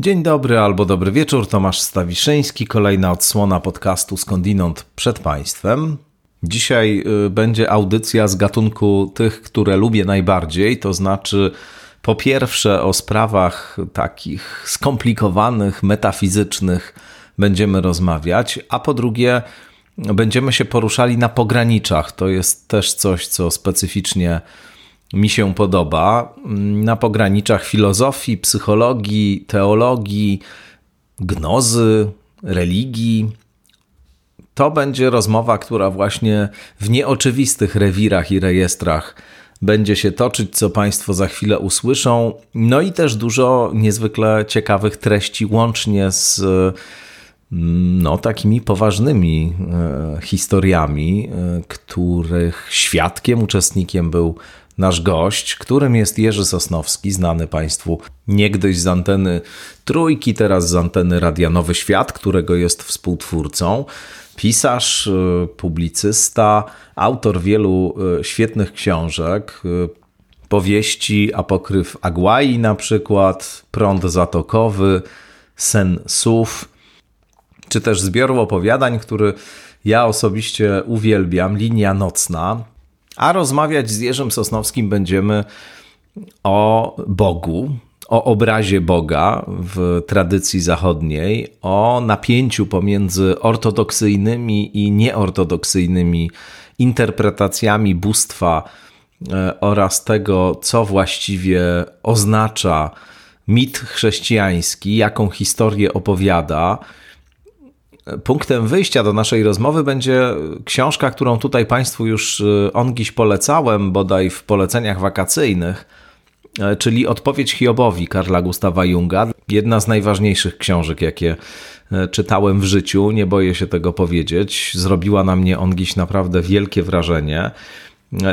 Dzień dobry albo dobry wieczór, Tomasz Stawiszyński, kolejna odsłona podcastu Skądinąd przed Państwem. Dzisiaj y, będzie audycja z gatunku tych, które lubię najbardziej, to znaczy po pierwsze o sprawach takich skomplikowanych, metafizycznych będziemy rozmawiać, a po drugie będziemy się poruszali na pograniczach. To jest też coś, co specyficznie mi się podoba. Na pograniczach filozofii, psychologii, teologii, gnozy, religii. To będzie rozmowa, która właśnie w nieoczywistych rewirach i rejestrach będzie się toczyć, co Państwo za chwilę usłyszą. No i też dużo niezwykle ciekawych treści, łącznie z no, takimi poważnymi e, historiami, e, których świadkiem, uczestnikiem był nasz gość, którym jest Jerzy Sosnowski, znany Państwu niegdyś z anteny Trójki, teraz z anteny Radia Nowy Świat, którego jest współtwórcą. Pisarz, e, publicysta, autor wielu świetnych książek, powieści, apokryf Aguai na przykład, Prąd Zatokowy, Sen Sów, czy też zbioru opowiadań, który ja osobiście uwielbiam, Linia Nocna. A rozmawiać z Jerzym Sosnowskim będziemy o Bogu, o obrazie Boga w tradycji zachodniej, o napięciu pomiędzy ortodoksyjnymi i nieortodoksyjnymi interpretacjami bóstwa e, oraz tego, co właściwie oznacza mit chrześcijański, jaką historię opowiada Punktem wyjścia do naszej rozmowy będzie książka, którą tutaj Państwu już y, ongiś polecałem, bodaj w poleceniach wakacyjnych, e, czyli Odpowiedź Hiobowi Karla Gustawa Junga. Jedna z najważniejszych książek, jakie e, czytałem w życiu, nie boję się tego powiedzieć. Zrobiła na mnie ongiś naprawdę wielkie wrażenie.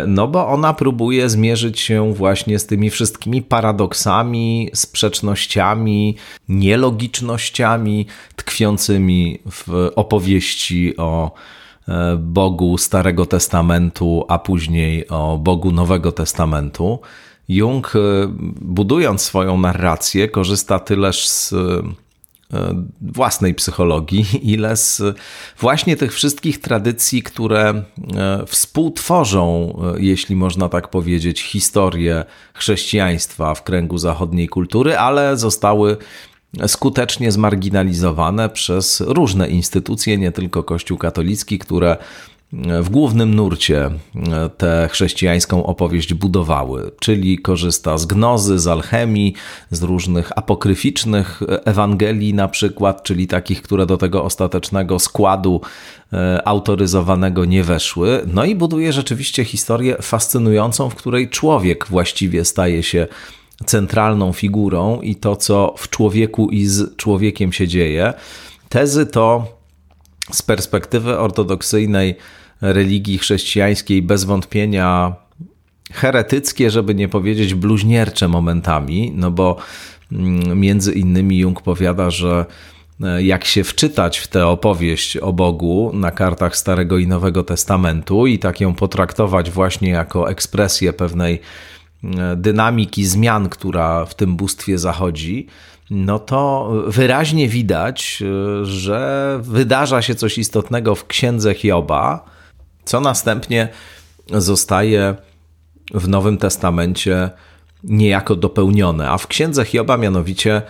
No bo ona próbuje zmierzyć się właśnie z tymi wszystkimi paradoksami, sprzecznościami, nielogicznościami tkwiącymi w opowieści o e, Bogu Starego Testamentu, a później o Bogu Nowego Testamentu. Jung, e, budując swoją narrację, korzysta tyleż z własnej psychologii, ile z właśnie tych wszystkich tradycji, które e, współtworzą, e, jeśli można tak powiedzieć, historię chrześcijaństwa w kręgu zachodniej kultury, ale zostały skutecznie zmarginalizowane przez różne instytucje, nie tylko Kościół katolicki, które w głównym nurcie e, tę chrześcijańską opowieść budowały, czyli korzysta z gnozy, z alchemii, z różnych apokryficznych Ewangelii na przykład, czyli takich, które do tego ostatecznego składu e, autoryzowanego nie weszły. No i buduje rzeczywiście historię fascynującą, w której człowiek właściwie staje się centralną figurą i to, co w człowieku i z człowiekiem się dzieje. Tezy to z perspektywy ortodoksyjnej religii chrześcijańskiej bez wątpienia heretyckie, żeby nie powiedzieć bluźniercze momentami, no bo mm, między innymi Jung powiada, że e, jak się wczytać w tę opowieść o Bogu na kartach Starego i Nowego Testamentu i tak ją potraktować właśnie jako ekspresję pewnej e, dynamiki zmian, która w tym bóstwie zachodzi, no to wyraźnie widać, e, że wydarza się coś istotnego w księdze Hioba, co następnie zostaje w Nowym Testamencie niejako dopełnione. A w księdze Hioba, mianowicie, e,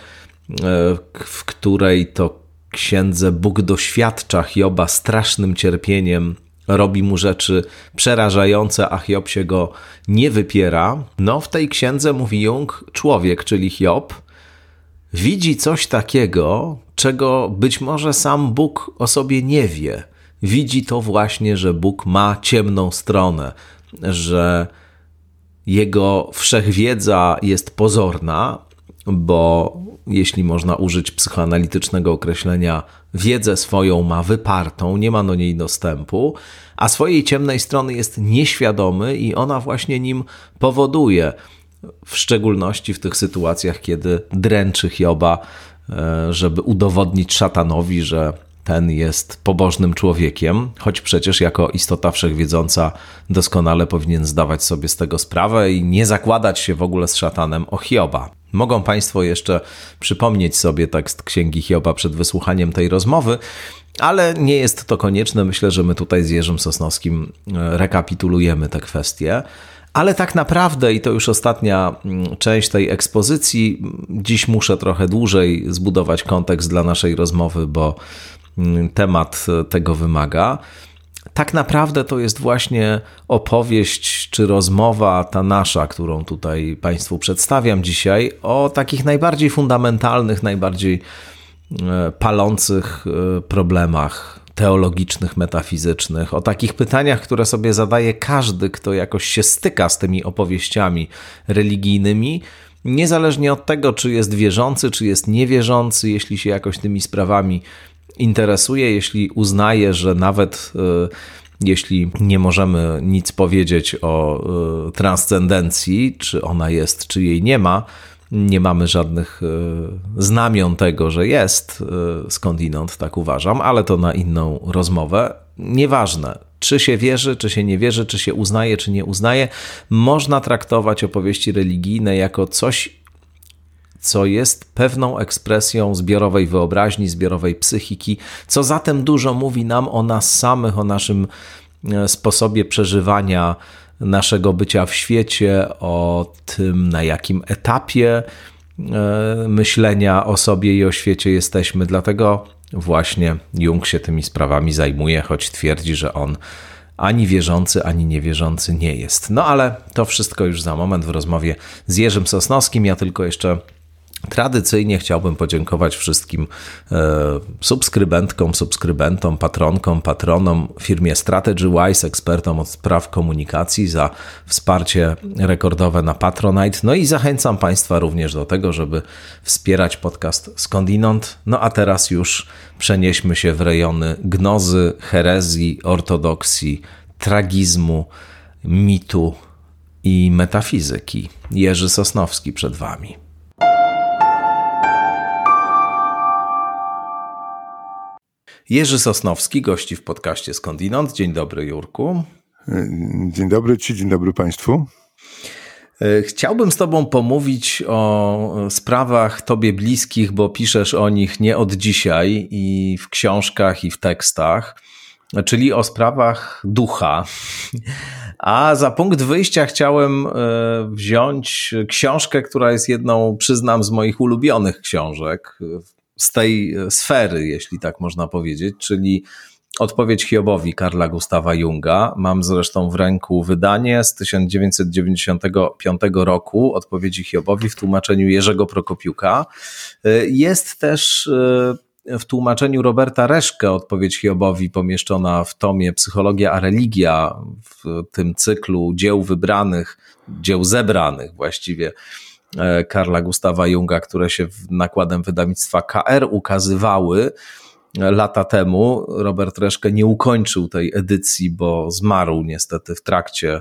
w której to księdze Bóg doświadcza Hioba strasznym cierpieniem, robi mu rzeczy przerażające, a Hiob się go nie wypiera. No, w tej księdze mówi Jung, człowiek, czyli Hiob, widzi coś takiego, czego być może sam Bóg o sobie nie wie. Widzi to właśnie, że Bóg ma ciemną stronę, że jego wszechwiedza jest pozorna, bo jeśli można użyć psychoanalitycznego określenia, wiedzę swoją ma wypartą, nie ma do niej dostępu, a swojej ciemnej strony jest nieświadomy i ona właśnie nim powoduje w szczególności w tych sytuacjach, kiedy dręczy Hioba, e, żeby udowodnić szatanowi, że ten jest pobożnym człowiekiem, choć przecież jako istota wszechwiedząca doskonale powinien zdawać sobie z tego sprawę i nie zakładać się w ogóle z szatanem o Hioba. Mogą Państwo jeszcze przypomnieć sobie tekst Księgi Hioba przed wysłuchaniem tej rozmowy, ale nie jest to konieczne. Myślę, że my tutaj z Jerzym Sosnowskim e, rekapitulujemy te kwestie. Ale tak naprawdę, i to już ostatnia mm, część tej ekspozycji, dziś muszę trochę dłużej zbudować kontekst dla naszej rozmowy, bo mm, temat tego wymaga. Tak naprawdę to jest właśnie opowieść czy rozmowa ta nasza, którą tutaj Państwu przedstawiam dzisiaj, o takich najbardziej fundamentalnych, najbardziej e, palących e, problemach teologicznych, metafizycznych, o takich pytaniach, które sobie zadaje każdy, kto jakoś się styka z tymi opowieściami religijnymi, niezależnie od tego, czy jest wierzący, czy jest niewierzący, jeśli się jakoś tymi sprawami interesuje, jeśli uznaje, że nawet e, jeśli nie możemy nic powiedzieć o e, transcendencji, czy ona jest, czy jej nie ma, nie mamy żadnych e, znamion tego, że jest e, skądinąd, tak uważam, ale to na inną rozmowę. Nieważne, czy się wierzy, czy się nie wierzy, czy się uznaje, czy nie uznaje, można traktować opowieści religijne jako coś, co jest pewną ekspresją zbiorowej wyobraźni, zbiorowej psychiki, co zatem dużo mówi nam o nas samych, o naszym e, sposobie przeżywania naszego bycia w świecie, o tym, na jakim etapie e, myślenia o sobie i o świecie jesteśmy. Dlatego właśnie Jung się tymi sprawami zajmuje, choć twierdzi, że on ani wierzący, ani niewierzący nie jest. No ale to wszystko już za moment w rozmowie z Jerzym Sosnowskim. Ja tylko jeszcze Tradycyjnie chciałbym podziękować wszystkim e, subskrybentkom, subskrybentom, patronkom, patronom, firmie StrategyWise, ekspertom od spraw komunikacji za wsparcie rekordowe na Patronite. No i zachęcam Państwa również do tego, żeby wspierać podcast Skądinąd. No a teraz już przenieśmy się w rejony gnozy, herezji, ortodoksji, tragizmu, mitu i metafizyki. Jerzy Sosnowski przed Wami. Jerzy Sosnowski, gości w podcaście Skądinąd. Dzień dobry, Jurku. Dzień dobry Ci, dzień dobry Państwu. E, chciałbym z Tobą pomówić o sprawach Tobie bliskich, bo piszesz o nich nie od dzisiaj i w książkach, i w tekstach, czyli o sprawach ducha. A za punkt wyjścia chciałem e, wziąć książkę, która jest jedną, przyznam, z moich ulubionych książek z tej e, sfery, jeśli tak można powiedzieć, czyli Odpowiedź Hiobowi Karla Gustawa Junga. Mam zresztą w ręku wydanie z 1995 roku Odpowiedzi Hiobowi w tłumaczeniu Jerzego Prokopiuka. E, jest też e, w tłumaczeniu Roberta Reszke Odpowiedź Hiobowi pomieszczona w tomie Psychologia a religia w tym cyklu dzieł wybranych, dzieł zebranych właściwie Karla Gustawa Junga, które się nakładem wydawnictwa KR ukazywały e, lata temu. Robert Reszke nie ukończył tej edycji, bo zmarł niestety w trakcie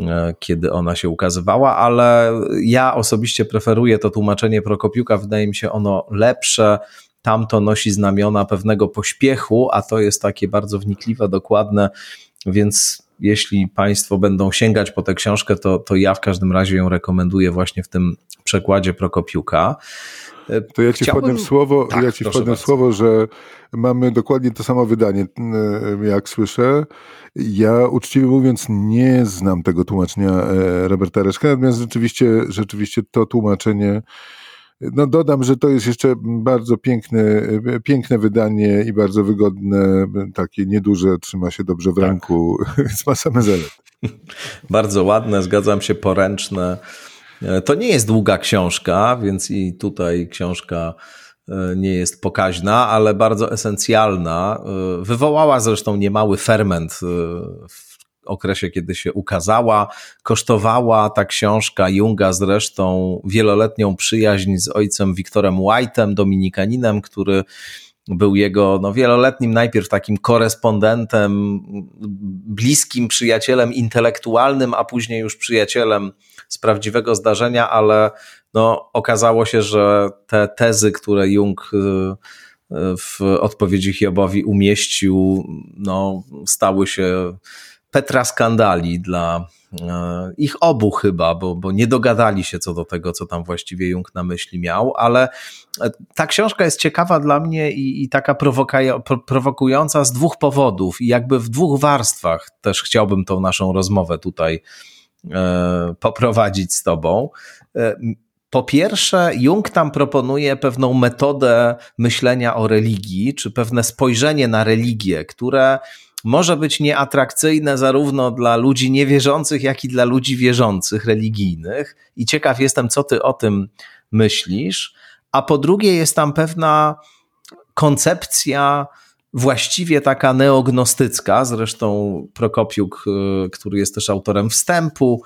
e, kiedy ona się ukazywała, ale ja osobiście preferuję to tłumaczenie Prokopiuka, wydaje mi się ono lepsze, tamto nosi znamiona pewnego pośpiechu, a to jest takie bardzo wnikliwe, dokładne, więc jeśli Państwo będą sięgać po tę książkę, to, to ja w każdym razie ją rekomenduję właśnie w tym przekładzie Prokopiuka. To ja ci Chciałbym... wpadnę w słowo, tak, ja ci wpadnę w słowo, że mamy dokładnie to samo wydanie, jak słyszę. Ja uczciwie mówiąc nie znam tego tłumaczenia e, Roberta Reszka, natomiast rzeczywiście, rzeczywiście to tłumaczenie no dodam, że to jest jeszcze bardzo piękne, piękne wydanie i bardzo wygodne, takie nieduże, trzyma się dobrze w tak. ręku, więc ma same zalety. Bardzo ładne, zgadzam się, poręczne. To nie jest długa książka, więc i tutaj książka e, nie jest pokaźna, ale bardzo esencjalna. E, wywołała zresztą niemały ferment e, w okresie, kiedy się ukazała. Kosztowała ta książka Junga zresztą wieloletnią przyjaźń z ojcem Wiktorem White'em, dominikaninem, który był jego no, wieloletnim najpierw takim korespondentem, bliskim przyjacielem intelektualnym, a później już przyjacielem z prawdziwego zdarzenia, ale no, okazało się, że te tezy, które Jung y, y, w odpowiedzi Hiobowi umieścił, no, stały się Petra skandali dla e, ich obu chyba, bo, bo nie dogadali się co do tego, co tam właściwie Jung na myśli miał, ale e, ta książka jest ciekawa dla mnie i, i taka prowokująca z dwóch powodów i jakby w dwóch warstwach też chciałbym tą naszą rozmowę tutaj e, poprowadzić z tobą. Po pierwsze, Jung tam proponuje pewną metodę myślenia o religii, czy pewne spojrzenie na religię, które może być nieatrakcyjne zarówno dla ludzi niewierzących, jak i dla ludzi wierzących, religijnych. I ciekaw jestem, co ty o tym myślisz. A po drugie, jest tam pewna koncepcja właściwie taka neognostycka. Zresztą Prokopiuk, y, który jest też autorem wstępu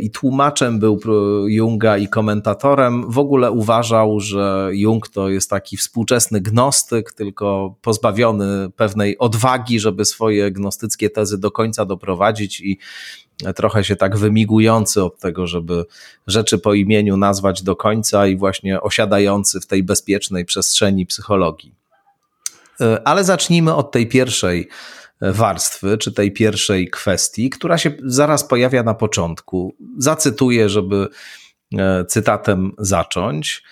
i tłumaczem był Junga i komentatorem, w ogóle uważał, że Jung to jest taki współczesny gnostyk, tylko pozbawiony pewnej odwagi, żeby swoje gnostyckie tezy do końca doprowadzić i trochę się tak wymigujący od tego, żeby rzeczy po imieniu nazwać do końca i właśnie osiadający w tej bezpiecznej przestrzeni psychologii. E, ale zacznijmy od tej pierwszej e, warstwy, czy tej pierwszej kwestii, która się zaraz pojawia na początku. Zacytuję, żeby e, cytatem zacząć.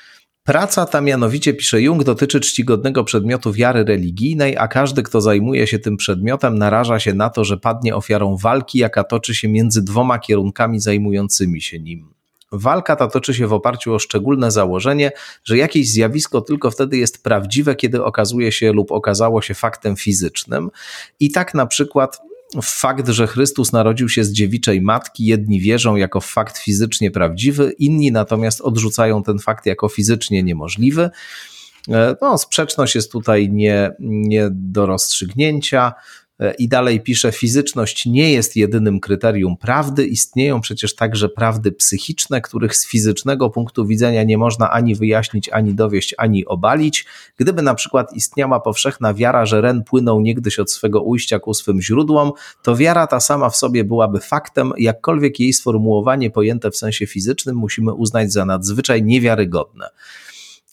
Praca ta mianowicie, pisze Jung, dotyczy czcigodnego przedmiotu wiary religijnej, a każdy, kto zajmuje się tym przedmiotem, naraża się na to, że padnie ofiarą walki, jaka toczy się między dwoma kierunkami zajmującymi się nim. Walka ta toczy się w oparciu o szczególne założenie, że jakieś zjawisko tylko wtedy jest prawdziwe, kiedy okazuje się lub okazało się faktem fizycznym. I tak na przykład fakt, że Chrystus narodził się z dziewiczej matki, jedni wierzą jako fakt fizycznie prawdziwy, inni natomiast odrzucają ten fakt jako fizycznie niemożliwy. E, no, sprzeczność jest tutaj nie, nie do rozstrzygnięcia. I dalej pisze: Fizyczność nie jest jedynym kryterium prawdy. Istnieją przecież także prawdy psychiczne, których z fizycznego punktu widzenia nie można ani wyjaśnić, ani dowieść, ani obalić. Gdyby na przykład istniała powszechna wiara, że Ren płynął niegdyś od swego ujścia ku swym źródłom, to wiara ta sama w sobie byłaby faktem, jakkolwiek jej sformułowanie pojęte w sensie fizycznym musimy uznać za nadzwyczaj niewiarygodne.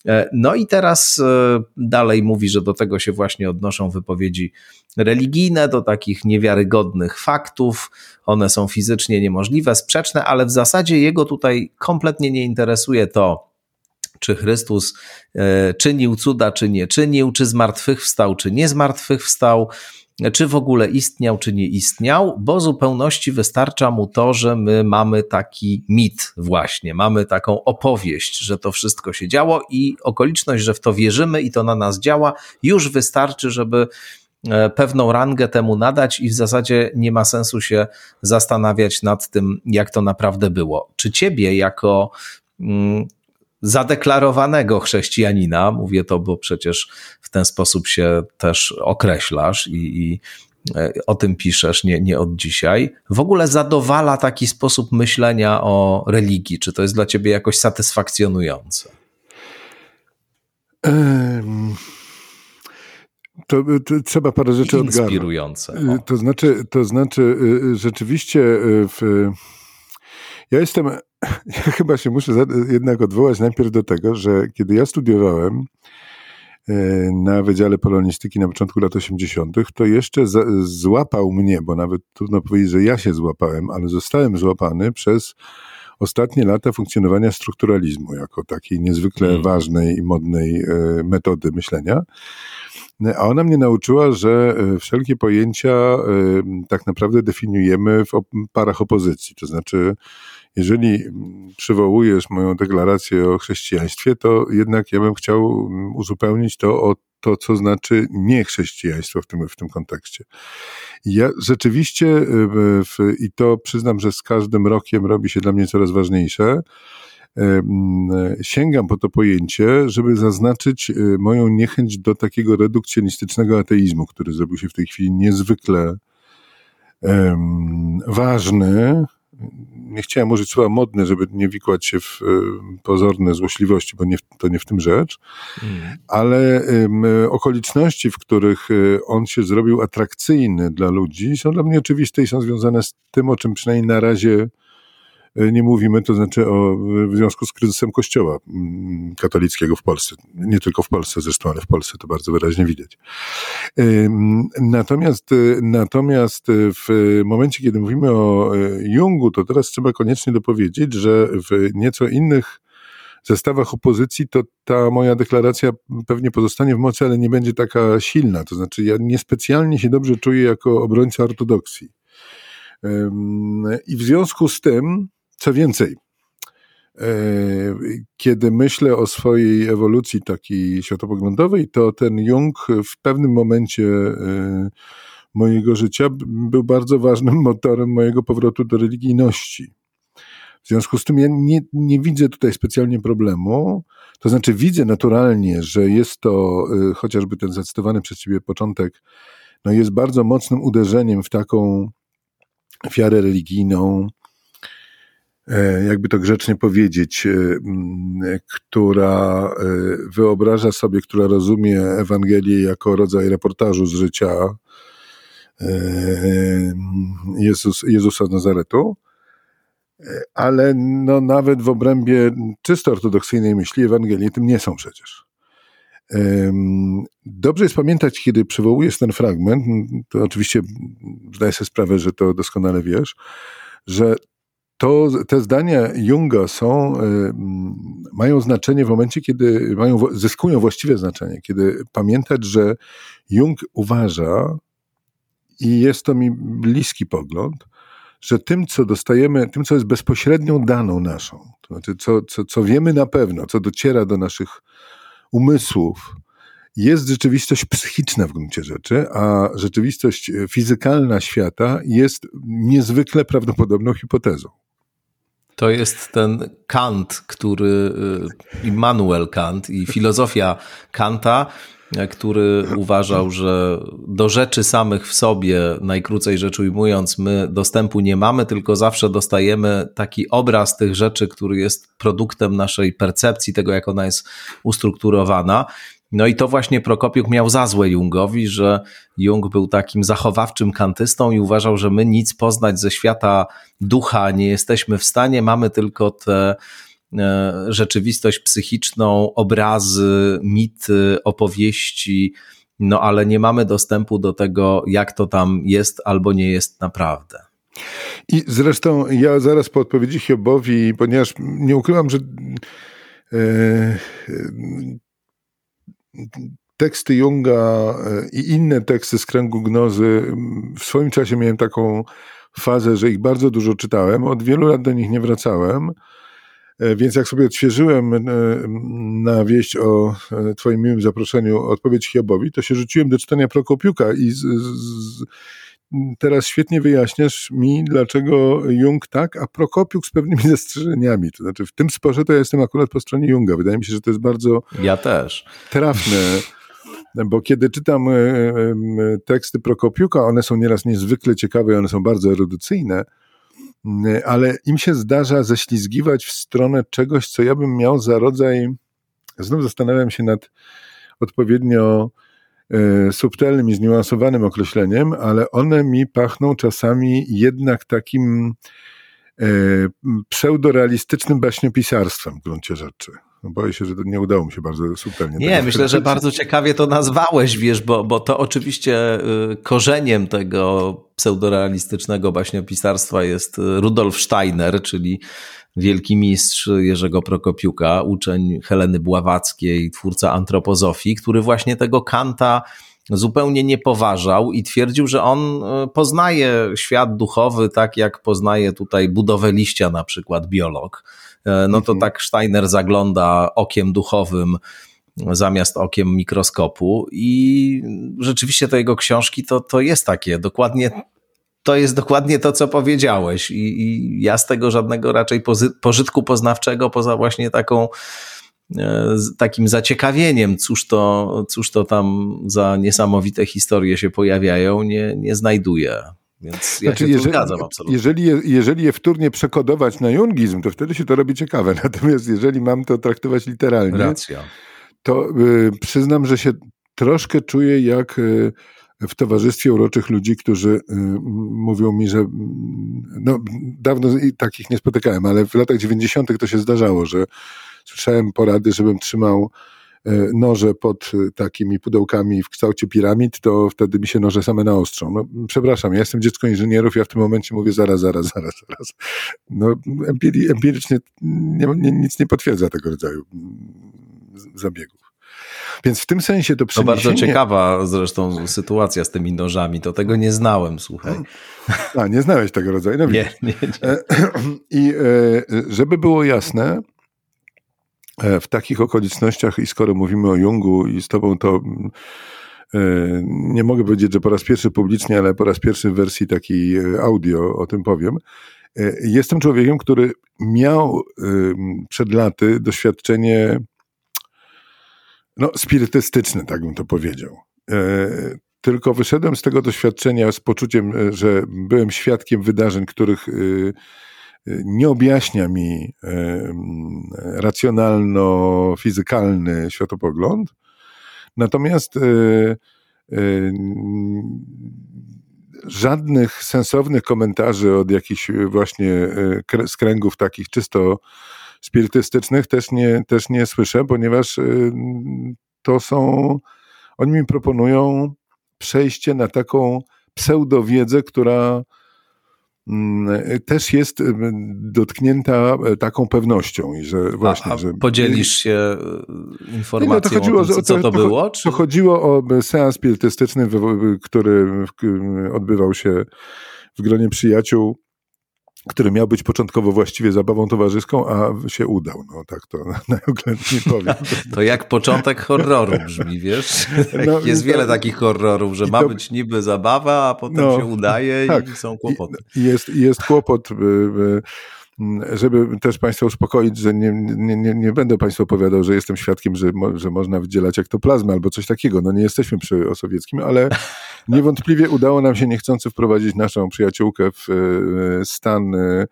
E, no i teraz e, dalej mówi, że do tego się właśnie odnoszą wypowiedzi religijne, do takich niewiarygodnych faktów. One są fizycznie niemożliwe, sprzeczne, ale w zasadzie jego tutaj kompletnie nie interesuje to, czy Chrystus e, czynił cuda, czy nie czynił, czy zmartwychwstał, czy nie zmartwychwstał czy w ogóle istniał, czy nie istniał, bo zupełności wystarcza mu to, że my mamy taki mit właśnie, mamy taką opowieść, że to wszystko się działo i okoliczność, że w to wierzymy i to na nas działa, już wystarczy, żeby e, pewną rangę temu nadać i w zasadzie nie ma sensu się zastanawiać nad tym, jak to naprawdę było. Czy ciebie jako mm, zadeklarowanego chrześcijanina, mówię to, bo przecież w ten sposób się też określasz i, i e, o tym piszesz nie, nie od dzisiaj, w ogóle zadowala taki sposób myślenia o religii? Czy to jest dla ciebie jakoś satysfakcjonujące? To, to, trzeba parę rzeczy odgadnąć. Inspirujące. Y, to znaczy, to znaczy y, y, rzeczywiście w, ja jestem ja chyba się muszę jednak odwołać najpierw do tego, że kiedy ja studiowałem e, na Wydziale Polonistyki na początku lat 80., to jeszcze złapał mnie, bo nawet trudno powiedzieć, że ja się złapałem, ale zostałem złapany przez ostatnie lata funkcjonowania strukturalizmu jako takiej niezwykle mm. ważnej i modnej e, metody myślenia. A ona mnie nauczyła, że e, wszelkie pojęcia tak naprawdę definiujemy w parach opozycji. To znaczy, jeżeli przywołujesz moją deklarację o chrześcijaństwie, to jednak ja bym chciał mm, uzupełnić to o to, co znaczy niechrześcijaństwo w tym, w tym kontekście. Ja rzeczywiście, y, w, i to przyznam, że z każdym rokiem robi się dla mnie coraz ważniejsze, sięgam po to pojęcie, żeby zaznaczyć y, moją niechęć do takiego redukcjonistycznego ateizmu, który zrobił się w tej chwili niezwykle um, ważny, nie chciałem użyć słowa modne, żeby nie wikłać się w e, pozorne złośliwości, bo nie, to nie w tym rzecz, mm. ale okoliczności, w których e, on się zrobił atrakcyjny dla ludzi, są dla mnie oczywiste i są związane z tym, o czym przynajmniej na razie nie mówimy, to znaczy o, w związku z kryzysem Kościoła mm, katolickiego w Polsce. Nie tylko w Polsce zresztą, ale w Polsce to bardzo wyraźnie widać. Natomiast, natomiast w momencie, kiedy mówimy o Jungu, to teraz trzeba koniecznie dopowiedzieć, że w nieco innych zestawach opozycji, to ta moja deklaracja pewnie pozostanie w mocy, ale nie będzie taka silna. To znaczy, ja niespecjalnie się dobrze czuję jako obrońca ortodoksji. I w związku z tym, co więcej, e, kiedy myślę o swojej ewolucji takiej światopoglądowej, to ten Jung w pewnym momencie e, mojego życia był bardzo ważnym motorem mojego powrotu do religijności. W związku z tym ja nie, nie widzę tutaj specjalnie problemu. To znaczy, widzę naturalnie, że jest to y, chociażby ten zacytowany przez Ciebie początek, no jest bardzo mocnym uderzeniem w taką wiarę religijną, e, jakby to grzecznie powiedzieć, e, która e, wyobraża sobie, która rozumie Ewangelię jako rodzaj reportażu z życia Jezus, Jezusa z Nazaretu ale no nawet w obrębie czysto ortodoksyjnej myśli Ewangelii tym nie są przecież. Dobrze jest pamiętać, kiedy przywołujesz ten fragment, to oczywiście zdaję sobie sprawę, że to doskonale wiesz, że to, te zdania Junga są, mają znaczenie w momencie, kiedy mają, zyskują właściwe znaczenie, kiedy pamiętać, że Jung uważa, i jest to mi bliski pogląd, że tym, co dostajemy, tym, co jest bezpośrednią daną naszą, to znaczy, co, co, co wiemy na pewno, co dociera do naszych umysłów, jest rzeczywistość psychiczna w gruncie rzeczy, a rzeczywistość fizykalna świata jest niezwykle prawdopodobną hipotezą. To jest ten Kant, który, y, Immanuel Kant i filozofia Kanta, który uważał, że do rzeczy samych w sobie, najkrócej rzecz ujmując, my dostępu nie mamy, tylko zawsze dostajemy taki obraz tych rzeczy, który jest produktem naszej percepcji, tego jak ona jest ustrukturowana. No i to właśnie Prokopiuk miał za złe Jungowi, że Jung był takim zachowawczym kantystą i uważał, że my nic poznać ze świata ducha nie jesteśmy w stanie, mamy tylko te E, rzeczywistość psychiczną, obrazy, mity, opowieści, no ale nie mamy dostępu do tego, jak to tam jest albo nie jest naprawdę. I zresztą ja zaraz po odpowiedzi Hiobowi, ponieważ nie ukrywam, że e, teksty Junga e, i inne teksty z kręgu gnozy, w swoim czasie miałem taką fazę, że ich bardzo dużo czytałem, od wielu lat do nich nie wracałem. E, więc jak sobie odświeżyłem e, na wieść o Twoim miłym zaproszeniu odpowiedź Hiobowi, to się rzuciłem do czytania Prokopiuka i z, z, teraz świetnie wyjaśniasz mi, dlaczego Jung tak, a Prokopiuk z pewnymi zastrzeżeniami. To znaczy w tym sporze to ja jestem akurat po stronie Junga. Wydaje mi się, że to jest bardzo ja też. trafne. Bo kiedy czytam teksty Prokopiuka, one są nieraz niezwykle ciekawe, one są bardzo erudycyjne, ale im się zdarza ześlizgiwać w stronę czegoś, co ja bym miał za rodzaj, znów zastanawiam się nad odpowiednio e, subtelnym i zniuansowanym określeniem, ale one mi pachną czasami jednak takim e, pseudorealistycznym baśniopisarstwem w gruncie rzeczy. No boję się, że to nie udało mi się bardzo subtelnie. Nie, myślę, że bardzo ciekawie to nazwałeś, wiesz, bo, bo to oczywiście y, korzeniem tego pseudorealistycznego baśniopisarstwa jest Rudolf Steiner, czyli wielki mistrz Jerzego Prokopiuka, uczeń Heleny Bławackiej, twórca antropozofii, który właśnie tego Kanta zupełnie nie poważał i twierdził, że on y, poznaje świat duchowy tak, jak poznaje tutaj budowę liścia na przykład biolog E, no to mhm. tak Steiner zagląda okiem duchowym zamiast okiem mikroskopu i rzeczywiście te jego książki to, to jest takie, dokładnie to jest dokładnie to, co powiedziałeś i, i ja z tego żadnego raczej pożytku poznawczego, poza właśnie taką e, takim zaciekawieniem, cóż to, cóż to tam za niesamowite historie się pojawiają, nie, nie znajduję. Więc ja znaczy, się jeżeli, zgadzam absolutnie. Jeżeli je, jeżeli je wtórnie przekodować na jungizm, to wtedy się to robi ciekawe. Natomiast jeżeli mam to traktować literalnie, Racja. to y, przyznam, że się troszkę czuję jak y, w towarzystwie uroczych ludzi, którzy y, mówią mi, że no, dawno takich nie spotykałem, ale w latach 90. to się zdarzało, że słyszałem porady, żebym trzymał y, noże pod takimi pudełkami w kształcie piramid, to wtedy mi się noże same naostrzą. No, przepraszam, ja jestem dziecko inżynierów, ja w tym momencie mówię zaraz, zaraz, zaraz, zaraz. No, empirycznie nie, nie, nic nie potwierdza tego rodzaju zabiegów. Więc w tym sensie to przeniesienie... To bardzo ciekawa zresztą sytuacja z tymi nożami, to tego nie znałem, słuchaj. A, nie znałeś tego rodzaju? No nie, nie, nie. E, I e, żeby było jasne, e, w takich okolicznościach i skoro mówimy o Jungu i z tobą to nie mogę powiedzieć, że po raz pierwszy publicznie, ale po raz pierwszy w wersji takiej audio o tym powiem. Jestem człowiekiem, który miał przed laty doświadczenie no, spirytystyczny, tak bym to powiedział. E, tylko wyszedłem z tego doświadczenia z poczuciem, e, że byłem świadkiem wydarzeń, których e, nie objaśnia mi racjonalno-fizykalny światopogląd. Natomiast żadnych sensownych komentarzy od jakichś właśnie z kręgów takich czysto spirytystycznych też nie, też nie słyszę, ponieważ y, to są, oni mi proponują przejście na taką pseudowiedzę, która mm, też jest y, dotknięta e, taką pewnością i że właśnie, a, a że... podzielisz się y, informacją no to chodziło, o tym, co to, to było? Czy... To chodziło o seans spirytystyczny, który odbywał się w gronie przyjaciół który miał być początkowo właściwie zabawą towarzyską, a się udał. No tak to najoględniej powiem. To jak początek horroru brzmi, wiesz? No, Jest wiele to, takich horrorów, że ma to, być niby zabawa, a potem no, się udaje tak, i są kłopoty. Jest, jest kłopot. Żeby też Państwa uspokoić, że nie, nie, nie, nie będę Państwu opowiadał, że jestem świadkiem, że, mo, że można wydzielać ektoplazmę albo coś takiego. No nie jesteśmy przy Osowieckim, ale Niewątpliwie udało nam się niechcący wprowadzić naszą przyjaciółkę w e, stan e,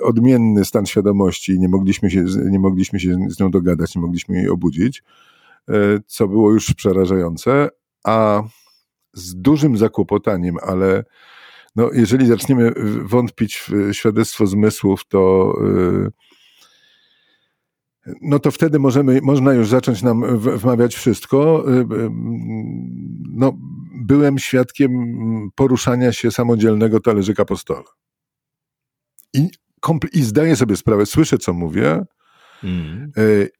odmienny stan świadomości. Nie mogliśmy się, nie mogliśmy się z nią dogadać, nie mogliśmy jej obudzić, e, co było już przerażające, a z dużym zakłopotaniem, ale no, jeżeli zaczniemy wątpić w świadectwo zmysłów, to no to wtedy możemy, można już zacząć nam wmawiać wszystko. Y, y, no, byłem świadkiem poruszania się samodzielnego talerzyka po stole. I, I zdaję sobie sprawę, słyszę co mówię, Mm.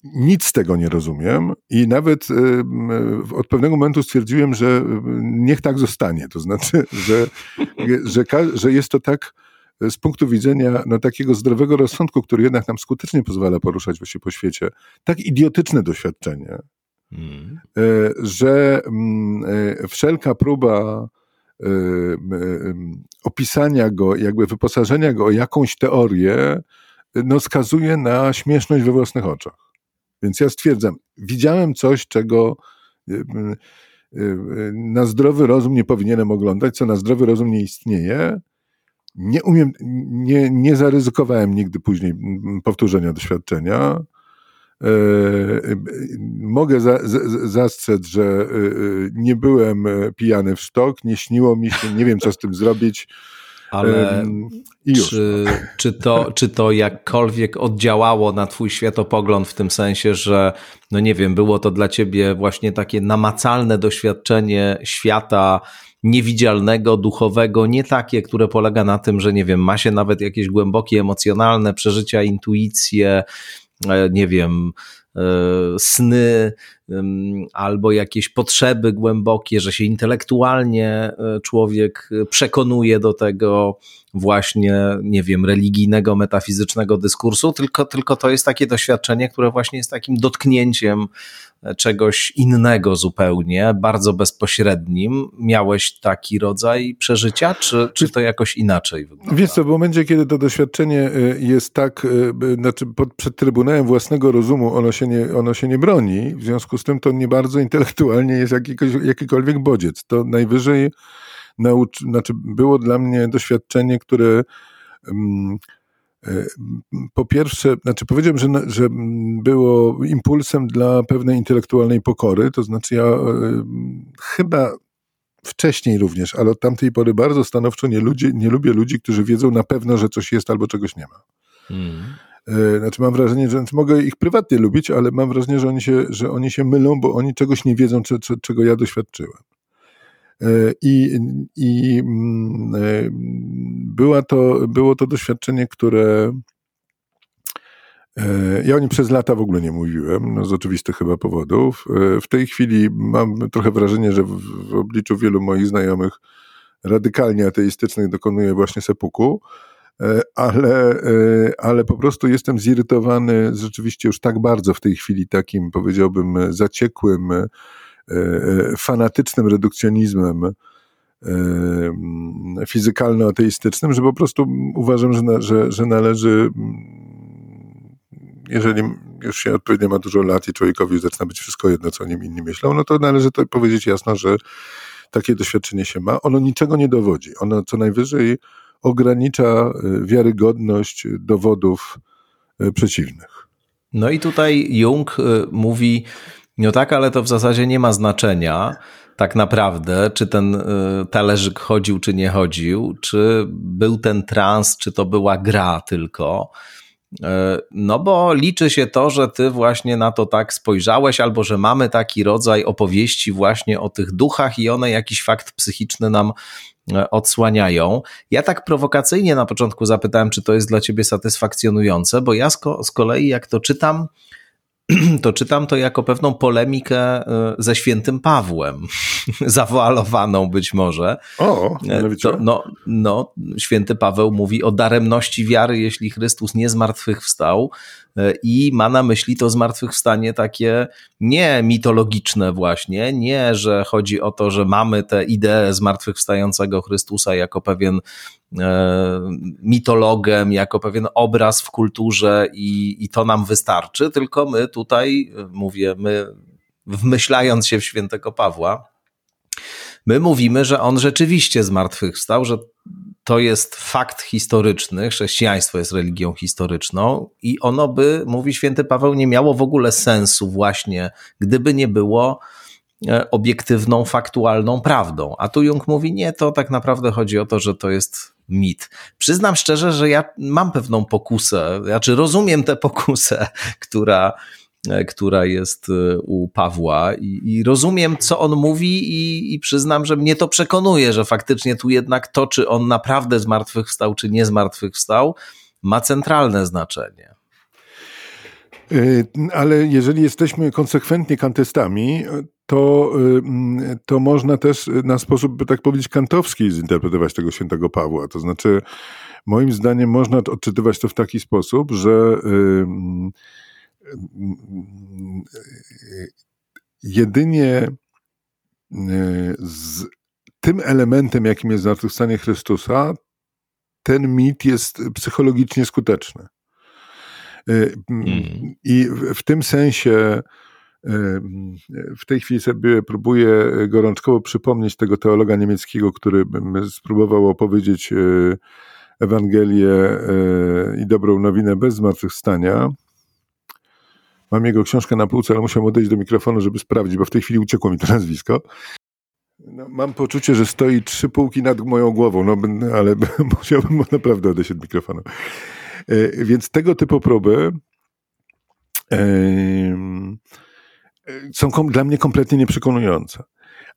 Nic z tego nie rozumiem i nawet od pewnego momentu stwierdziłem, że niech tak zostanie. To znaczy, że, że, że jest to tak z punktu widzenia no, takiego zdrowego rozsądku, który jednak nam skutecznie pozwala poruszać się po świecie, tak idiotyczne doświadczenie, mm. że e, wszelka próba e, opisania go, jakby wyposażenia go o jakąś teorię, no, skazuje na śmieszność we własnych oczach. Więc ja stwierdzam, widziałem coś, czego na zdrowy rozum nie powinienem oglądać, co na zdrowy rozum nie istnieje, nie umiem, nie, nie zaryzykowałem nigdy później powtórzenia doświadczenia. E, mogę za, zastrzec, że e, nie byłem pijany w sztok, nie śniło mi się, nie wiem co z tym zrobić. Ale czy, czy, to, czy to jakkolwiek oddziałało na twój światopogląd w tym sensie, że no nie wiem, było to dla ciebie właśnie takie namacalne doświadczenie świata, niewidzialnego, duchowego, nie takie, które polega na tym, że nie wiem, ma się nawet jakieś głębokie emocjonalne przeżycia, intuicje, e, nie wiem, sny albo jakieś potrzeby głębokie, że się intelektualnie e, człowiek przekonuje do tego właśnie, nie wiem, religijnego, metafizycznego dyskursu, tylko, tylko to jest takie doświadczenie, które właśnie jest takim dotknięciem czegoś innego zupełnie, bardzo bezpośrednim. Miałeś taki rodzaj przeżycia, czy, czy to jakoś inaczej wygląda? Wiesz co, w momencie, kiedy to doświadczenie y, jest tak, y, znaczy pod, przed Trybunałem własnego rozumu ono się, nie, ono się nie broni, w związku z tym to nie bardzo intelektualnie jest jakikolwiek bodziec. To najwyżej nauczy, znaczy było dla mnie doświadczenie, które um, E, po pierwsze, znaczy powiedziałem, że, że było impulsem dla pewnej intelektualnej pokory, to znaczy ja e, chyba wcześniej również, ale od tamtej pory bardzo stanowczo nie, ludzie, nie lubię ludzi, którzy wiedzą na pewno, że coś jest albo czegoś nie ma. Hmm. Znaczy mam wrażenie, że znaczy mogę ich prywatnie lubić, ale mam wrażenie, że oni się, że oni się mylą, bo oni czegoś nie wiedzą, czy, czy, czego ja doświadczyłem. E, I, i mm, była to, było to doświadczenie, które E, ja o nim przez lata w ogóle nie mówiłem, no z oczywistych chyba powodów. E, w tej chwili mam trochę wrażenie, że w, w obliczu wielu moich znajomych radykalnie ateistycznych dokonuję właśnie sepuku, e, ale, ale po prostu jestem zirytowany rzeczywiście już tak bardzo w tej chwili takim, powiedziałbym, zaciekłym, fanatycznym redukcjonizmem fizykalno-ateistycznym, że po prostu uważam, że, że, że należy jeżeli już się odpowiednio ma dużo lat i człowiekowi zaczyna być wszystko jedno, co o nim inni myślą, no to należy to powiedzieć jasno, że takie doświadczenie się ma. Ono niczego nie dowodzi. Ono co najwyżej ogranicza wiarygodność dowodów przeciwnych. No i tutaj Jung mówi, no tak, ale to w zasadzie nie ma znaczenia tak naprawdę, czy ten talerzyk chodził, czy nie chodził, czy był ten trans, czy to była gra tylko. E, no bo liczy się to, że ty właśnie na to tak spojrzałeś, albo że mamy taki rodzaj opowieści właśnie o tych duchach i one jakiś fakt psychiczny nam e, odsłaniają. Ja tak prowokacyjnie na początku zapytałem, czy to jest dla ciebie satysfakcjonujące, bo ja z kolei jak to czytam, to czytam to jako pewną polemikę e, ze świętym Pawłem, zawoalowaną być może. O, e, to, no, no, święty Paweł mówi o daremności wiary, jeśli Chrystus nie zmartwychwstał i ma na myśli to zmartwychwstanie takie nie mitologiczne właśnie, nie, że chodzi o to, że mamy tę ideę zmartwychwstającego Chrystusa jako pewien E, mitologem, jako pewien obraz w kulturze i, i to nam wystarczy, tylko my tutaj, mówię, my wmyślając się w świętego Pawła, my mówimy, że on rzeczywiście zmartwychwstał, że to jest fakt historyczny, chrześcijaństwo jest religią historyczną i ono by, mówi święty Paweł, nie miało w ogóle sensu właśnie, gdyby nie było E, obiektywną, faktualną prawdą. A tu Jung mówi, nie, to tak naprawdę chodzi o to, że to jest mit. Przyznam szczerze, że ja mam pewną pokusę, znaczy rozumiem tę pokusę, która, która jest e, u Pawła i, i rozumiem, co on mówi i, i, przyznam, że mnie to przekonuje, że faktycznie tu jednak to, czy on naprawdę zmartwychwstał, czy nie zmartwychwstał, ma centralne znaczenie. Ale jeżeli jesteśmy konsekwentnie kantystami, to, to można też na sposób, by tak powiedzieć, kantowski zinterpretować tego świętego Pawła. To znaczy, moim zdaniem można odczytywać to w taki sposób, że jedynie z tym elementem, jakim jest zmartwychwstanie Chrystusa, ten mit jest psychologicznie skuteczny. Mm. I w tym sensie w tej chwili sobie próbuję gorączkowo przypomnieć tego teologa niemieckiego, który spróbował opowiedzieć e, Ewangelię e, i dobrą nowinę bez zmartwychwstania. Mam jego książkę na półce, ale musiałem odejść do mikrofonu, żeby sprawdzić, bo w tej chwili uciekło mi to nazwisko. No, mam poczucie, że stoi trzy półki nad moją głową, no, ale musiałbym naprawdę odejść od mikrofonu. E, więc tego typu próby są dla mnie kompletnie nieprzekonujące.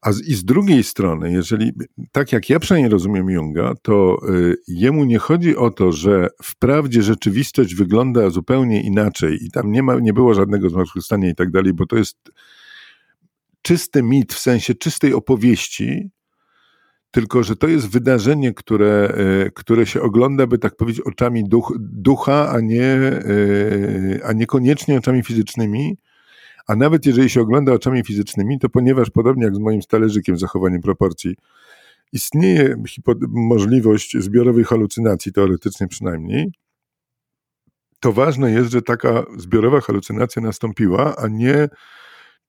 A z, I z drugiej strony, jeżeli, tak jak ja przynajmniej rozumiem Junga, to y, jemu nie chodzi o to, że wprawdzie rzeczywistość wygląda zupełnie inaczej i tam nie, ma, nie było żadnego zmartwychwstania i tak dalej, bo to jest czysty mit, w sensie czystej opowieści, tylko że to jest wydarzenie, które, y, które się ogląda, by tak powiedzieć, oczami duch, ducha, a nie, y, a niekoniecznie oczami fizycznymi, a nawet jeżeli się ogląda oczami fizycznymi, to ponieważ podobnie jak z moim talerzykiem zachowaniem proporcji, istnieje możliwość zbiorowej halucynacji, teoretycznie przynajmniej, to ważne jest, że taka zbiorowa halucynacja nastąpiła, a nie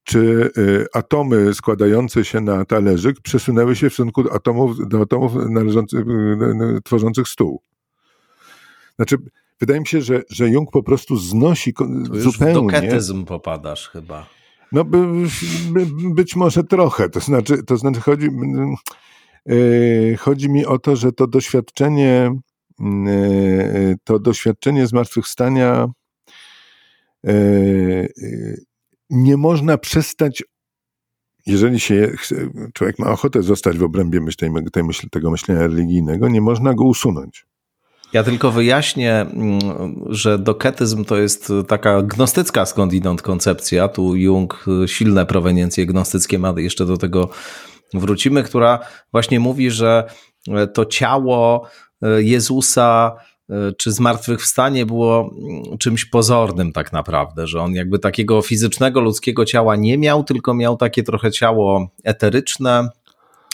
czy y, atomy składające się na talerzyk przesunęły się w stosunku do atomów, do atomów y, tworzących stół. Znaczy, Wydaje mi się, że, że Jung po prostu znosi tu zupełnie. Już w dokretyzm popadasz chyba. No by, by, być może trochę, to znaczy, to znaczy chodzi, yy, chodzi mi o to, że to doświadczenie, yy, to doświadczenie zmartwychwstania yy, nie można przestać jeżeli się człowiek ma ochotę zostać w obrębie myśli, tej tego myślenia religijnego, nie można go usunąć. Ja tylko wyjaśnię, mm, że doketyzm to jest taka gnostycka skądinąd koncepcja. Tu Jung silne proweniencje gnostyckie ma, jeszcze do tego wrócimy, która właśnie mówi, że to ciało Jezusa czy zmartwychwstanie było czymś pozornym tak naprawdę, że on jakby takiego fizycznego ludzkiego ciała nie miał, tylko miał takie trochę ciało eteryczne,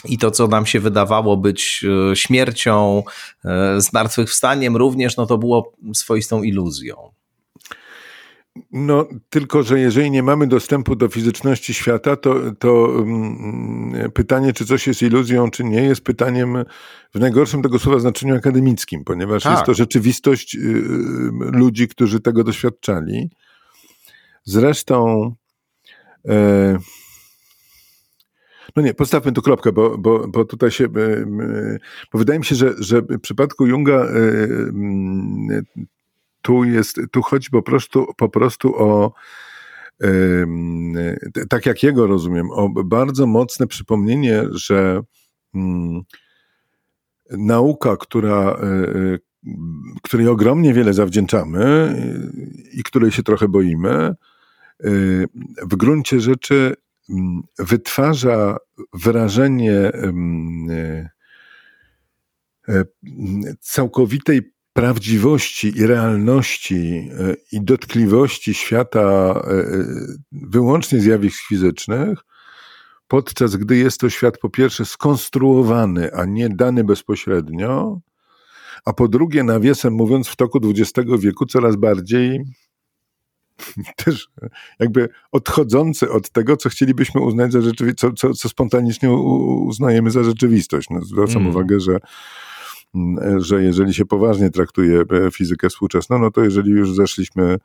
i to, co nam się wydawało być e, śmiercią, e, zmartwychwstaniem również, no to było swoistą iluzją. No, tylko że jeżeli nie mamy dostępu do fizyczności świata, to, to um, pytanie, czy coś jest iluzją, czy nie, jest pytaniem w najgorszym tego słowa znaczeniu akademickim, ponieważ tak. jest to rzeczywistość y, ludzi, którzy tego doświadczali. Zresztą. Y, no nie, postawmy tu kropkę, bo, bo, bo tutaj się, bo wydaje mi się, że, że w przypadku Junga e, tu jest, tu chodzi po prostu, po prostu o tak jak jego rozumiem, o bardzo mocne przypomnienie, że nauka, która, e, e, której ogromnie wiele zawdzięczamy i której się trochę boimy, w gruncie rzeczy Mm, wytwarza wrażenie e, e, całkowitej prawdziwości i realności e, i dotkliwości świata wyłącznie zjawisk fizycznych, podczas gdy jest to świat po pierwsze skonstruowany, a nie dany bezpośrednio, a po drugie, nawiasem mówiąc, w toku XX wieku coraz bardziej też jakby odchodzący od tego, co chcielibyśmy uznać za rzeczywistość, co, co, co spontanicznie uznajemy za rzeczywistość. No, zwracam mm. uwagę, że mm, że jeżeli się poważnie traktuje e, fizykę współczesną, no to jeżeli już zeszliśmy,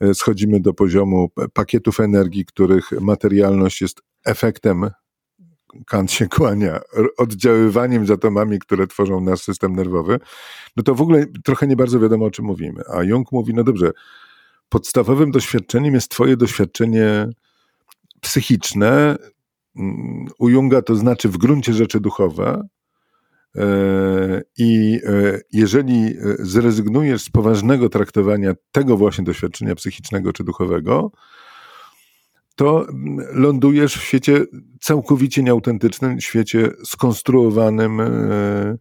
e, schodzimy do poziomu pakietów energii, których materialność jest efektem, Kant się kłania, oddziaływaniem z atomami, które tworzą nasz system nerwowy, no to w ogóle trochę nie bardzo wiadomo, o czym mówimy. A Jung mówi, no dobrze, podstawowym doświadczeniem jest Twoje doświadczenie psychiczne. U Junga to znaczy w gruncie rzeczy duchowe. E, I e, jeżeli zrezygnujesz z poważnego traktowania tego właśnie doświadczenia psychicznego czy duchowego, to lądujesz w świecie całkowicie nieautentycznym, świecie skonstruowanym, e, Mm,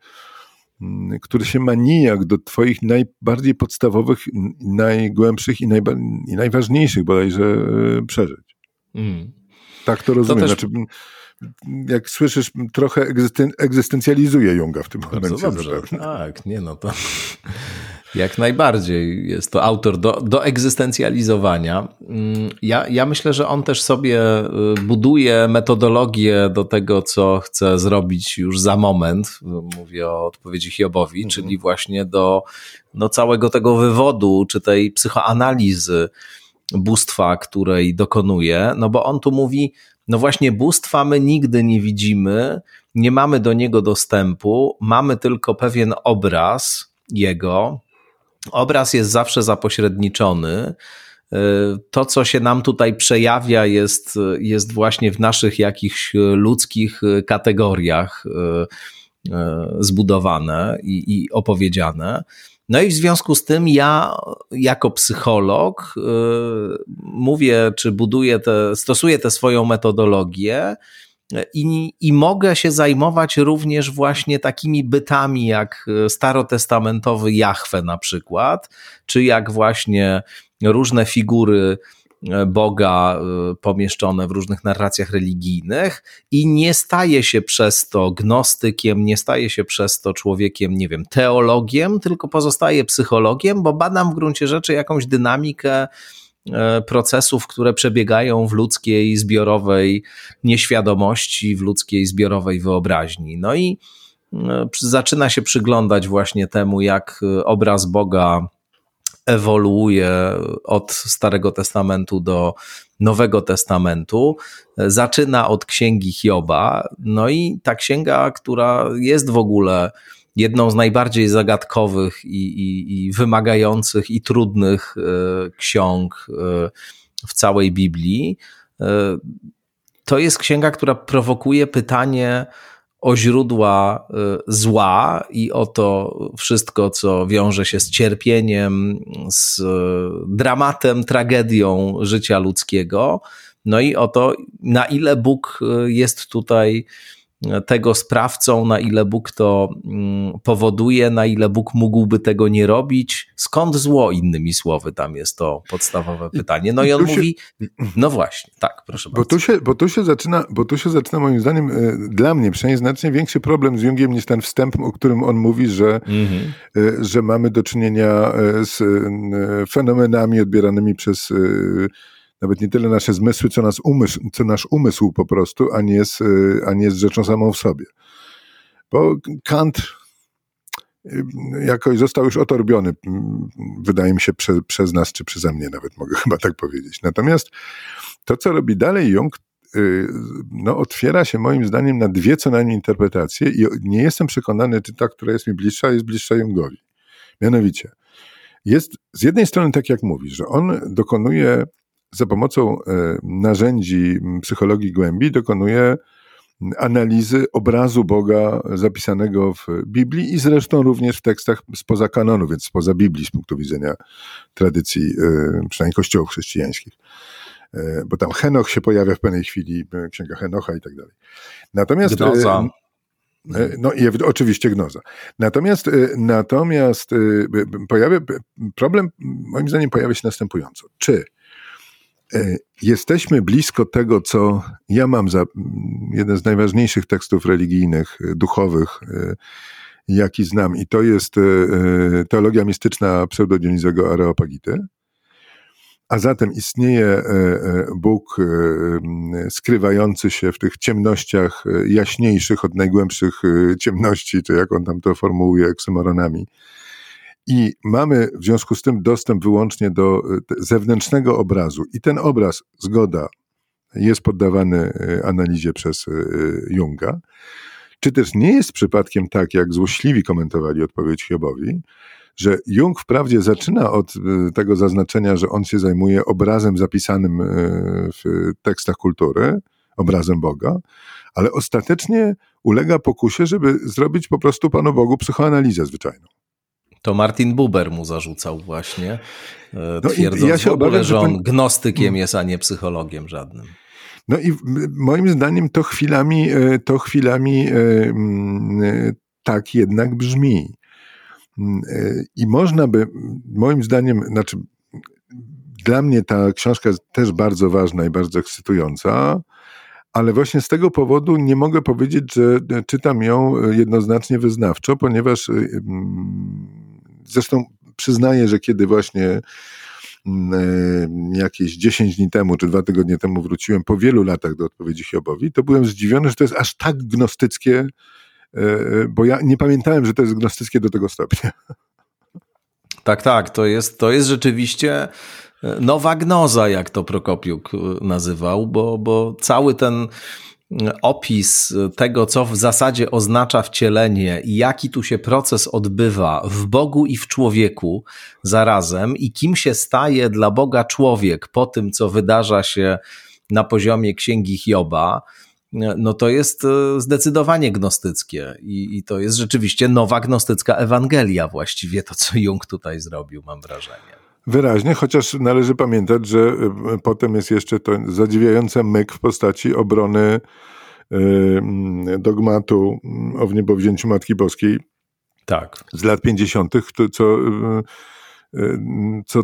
który się ma nijak do Twoich najbardziej podstawowych, najgłębszych i, najba, i najważniejszych bodajże e, przeżyć. Mm. Tak to rozumiem. To też... znaczy, jak słyszysz, trochę egzysten egzystencjalizuje Junga w tym Bardzo momencie. Dobrze. Tak, nie no to jak najbardziej jest to autor do, do egzystencjalizowania. Mm, ja, ja myślę, że on też sobie y, buduje metodologię do tego, co chce zrobić już za moment. Mówię o odpowiedzi Hiobowi, mhm. czyli właśnie do no, całego tego wywodu, czy tej psychoanalizy bóstwa, której dokonuje. No bo on tu mówi, no właśnie, bóstwa my nigdy nie widzimy, nie mamy do niego dostępu, mamy tylko pewien obraz jego. Obraz jest zawsze zapośredniczony. To, co się nam tutaj przejawia, jest, jest właśnie w naszych jakichś ludzkich kategoriach e, e, zbudowane i, i opowiedziane. No i w związku z tym ja jako psycholog mówię, czy buduję te, stosuję tę swoją metodologię i, i mogę się zajmować również właśnie takimi bytami jak starotestamentowy Jahwe na przykład, czy jak właśnie różne figury Boga y, pomieszczone w różnych narracjach religijnych. I nie staje się przez to gnostykiem, nie staje się przez to człowiekiem, nie wiem, teologiem, tylko pozostaje psychologiem, bo badam w gruncie rzeczy jakąś dynamikę procesów, które przebiegają w ludzkiej zbiorowej nieświadomości, w ludzkiej zbiorowej wyobraźni. No i y, zaczyna się przyglądać właśnie temu, jak obraz Boga ewoluuje od Starego Testamentu do Nowego Testamentu. Zaczyna od księgi Hioba, no i ta księga, która jest w ogóle jedną z najbardziej zagadkowych i, i, i wymagających i trudnych e, ksiąg e, w całej Biblii. E, to jest księga, która prowokuje pytanie o źródła zła i o to wszystko, co wiąże się z cierpieniem, z dramatem, tragedią życia ludzkiego. No i o to, na ile Bóg jest tutaj tego sprawcą, na ile Bóg to mm, powoduje, na ile Bóg mógłby tego nie robić. Skąd zło, innymi słowy, tam jest to podstawowe pytanie. No i, on się, mówi, no właśnie, tak, proszę bo bardzo. Tu się, bo, tu się zaczyna, bo tu się zaczyna moim zdaniem, e, dla mnie przynajmniej znacznie większy problem z Jungiem niż ten wstęp, o którym on mówi, że, mhm. E, że mamy do czynienia e, z fenomenami odbieranymi przez nawet nie tyle nasze zmysły, co, nas umysł, co nasz umysł po prostu, a nie, jest, y, a nie jest rzeczą samą w sobie. Bo Kant y, jakoś został już otorbiony, wydaje mi się, prze, przez nas, czy przeze mnie nawet, mogę chyba tak powiedzieć. Natomiast to, co robi dalej Jung, y, no, otwiera się moim zdaniem na dwie co najmniej interpretacje i nie jestem przekonany, czy ta, która jest mi bliższa, jest bliższa Jungowi. Mianowicie, jest z jednej strony tak jak mówisz, że on dokonuje za pomocą e, narzędzi psychologii głębi dokonuje analizy obrazu Boga zapisanego w Biblii i zresztą również w tekstach spoza kanonu, więc spoza Biblii z punktu widzenia tradycji, e, przynajmniej kościołów chrześcijańskich. E, bo tam Henoch się pojawia w pewnej chwili, księga Henocha i tak dalej. Natomiast. Gnoza. No i oczywiście gnoza. Natomiast, natomiast pojawia, problem moim zdaniem pojawia się następująco. Czy jesteśmy blisko tego, co ja mam za jeden z najważniejszych tekstów religijnych, e, duchowych, e, jaki znam, i to jest teologia mistyczna pseudodionizego Areopagity. A zatem istnieje Bóg skrywający się w tych ciemnościach jaśniejszych od najgłębszych ciemności, czy jak on tam to formułuje, eksymoronami i mamy w związku z tym dostęp wyłącznie do e, zewnętrznego obrazu. I ten obraz, zgoda, jest poddawany e, analizie przez e, Junga. Czy też nie jest przypadkiem tak, jak złośliwi komentowali odpowiedź Hiobowi, że Jung wprawdzie zaczyna od tego zaznaczenia, że on się zajmuje obrazem zapisanym w tekstach kultury, obrazem Boga, ale ostatecznie ulega pokusie, żeby zrobić po prostu Panu Bogu psychoanalizę zwyczajną. To Martin Buber mu zarzucał właśnie, e, no twierdząc ja się obawiam, że on gnostykiem jest, a nie psychologiem żadnym. No i moim zdaniem to chwilami, e, to chwilami e, tak jednak brzmi. I można by, moim zdaniem, znaczy dla mnie ta książka jest też bardzo ważna i bardzo ekscytująca, ale właśnie z tego powodu nie mogę powiedzieć, że czytam ją jednoznacznie wyznawczo, ponieważ Zresztą przyznaję, że kiedy właśnie mm, e, jakieś 10 dni temu, czy dwa tygodnie temu wróciłem po wielu latach do odpowiedzi Hiobowi, to byłem zdziwiony, że to jest aż tak gnostyckie, e, e, bo ja nie pamiętałem, że to jest gnostyckie do tego stopnia. Tak, tak, to jest, to jest rzeczywiście nowa gnoza, jak to Prokopiuk nazywał, bo, bo cały ten opis tego, co w zasadzie oznacza wcielenie i jaki tu się proces odbywa w Bogu i w człowieku zarazem i kim się staje dla Boga człowiek po tym, co wydarza się na poziomie księgi Hioba, no to jest e, zdecydowanie gnostyckie i, i to jest rzeczywiście nowa gnostycka Ewangelia właściwie to, co Jung tutaj zrobił, mam wrażenie. Wyraźnie, chociaż należy pamiętać, że e, potem jest jeszcze to zadziwiający myk w postaci obrony e, dogmatu o wniebowzięciu Matki Boskiej. Tak. Z lat 50., co, e, co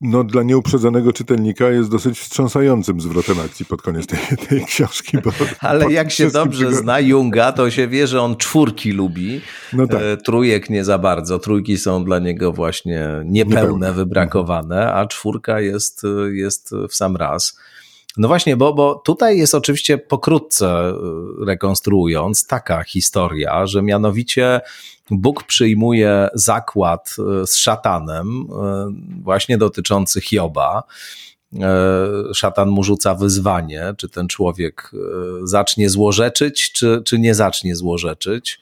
no, dla nieuprzedzonego czytelnika jest dosyć wstrząsającym zwrotem akcji pod koniec tej, tej książki. Bo Ale jak się dobrze tego... zna Junga, to się wie, że on czwórki lubi, no tak. E, trójek nie za bardzo. Trójki są dla niego właśnie niepełne, Niepełne. wybrakowane, a czwórka jest, jest w sam raz. No właśnie, bo, bo tutaj jest oczywiście pokrótce y, rekonstruując taka historia, że mianowicie Bóg przyjmuje zakład y, z szatanem, y, właśnie dotyczący Hioba. szatan mu rzuca wyzwanie, czy ten człowiek zacznie złorzeczyć, czy, czy nie zacznie złorzeczyć.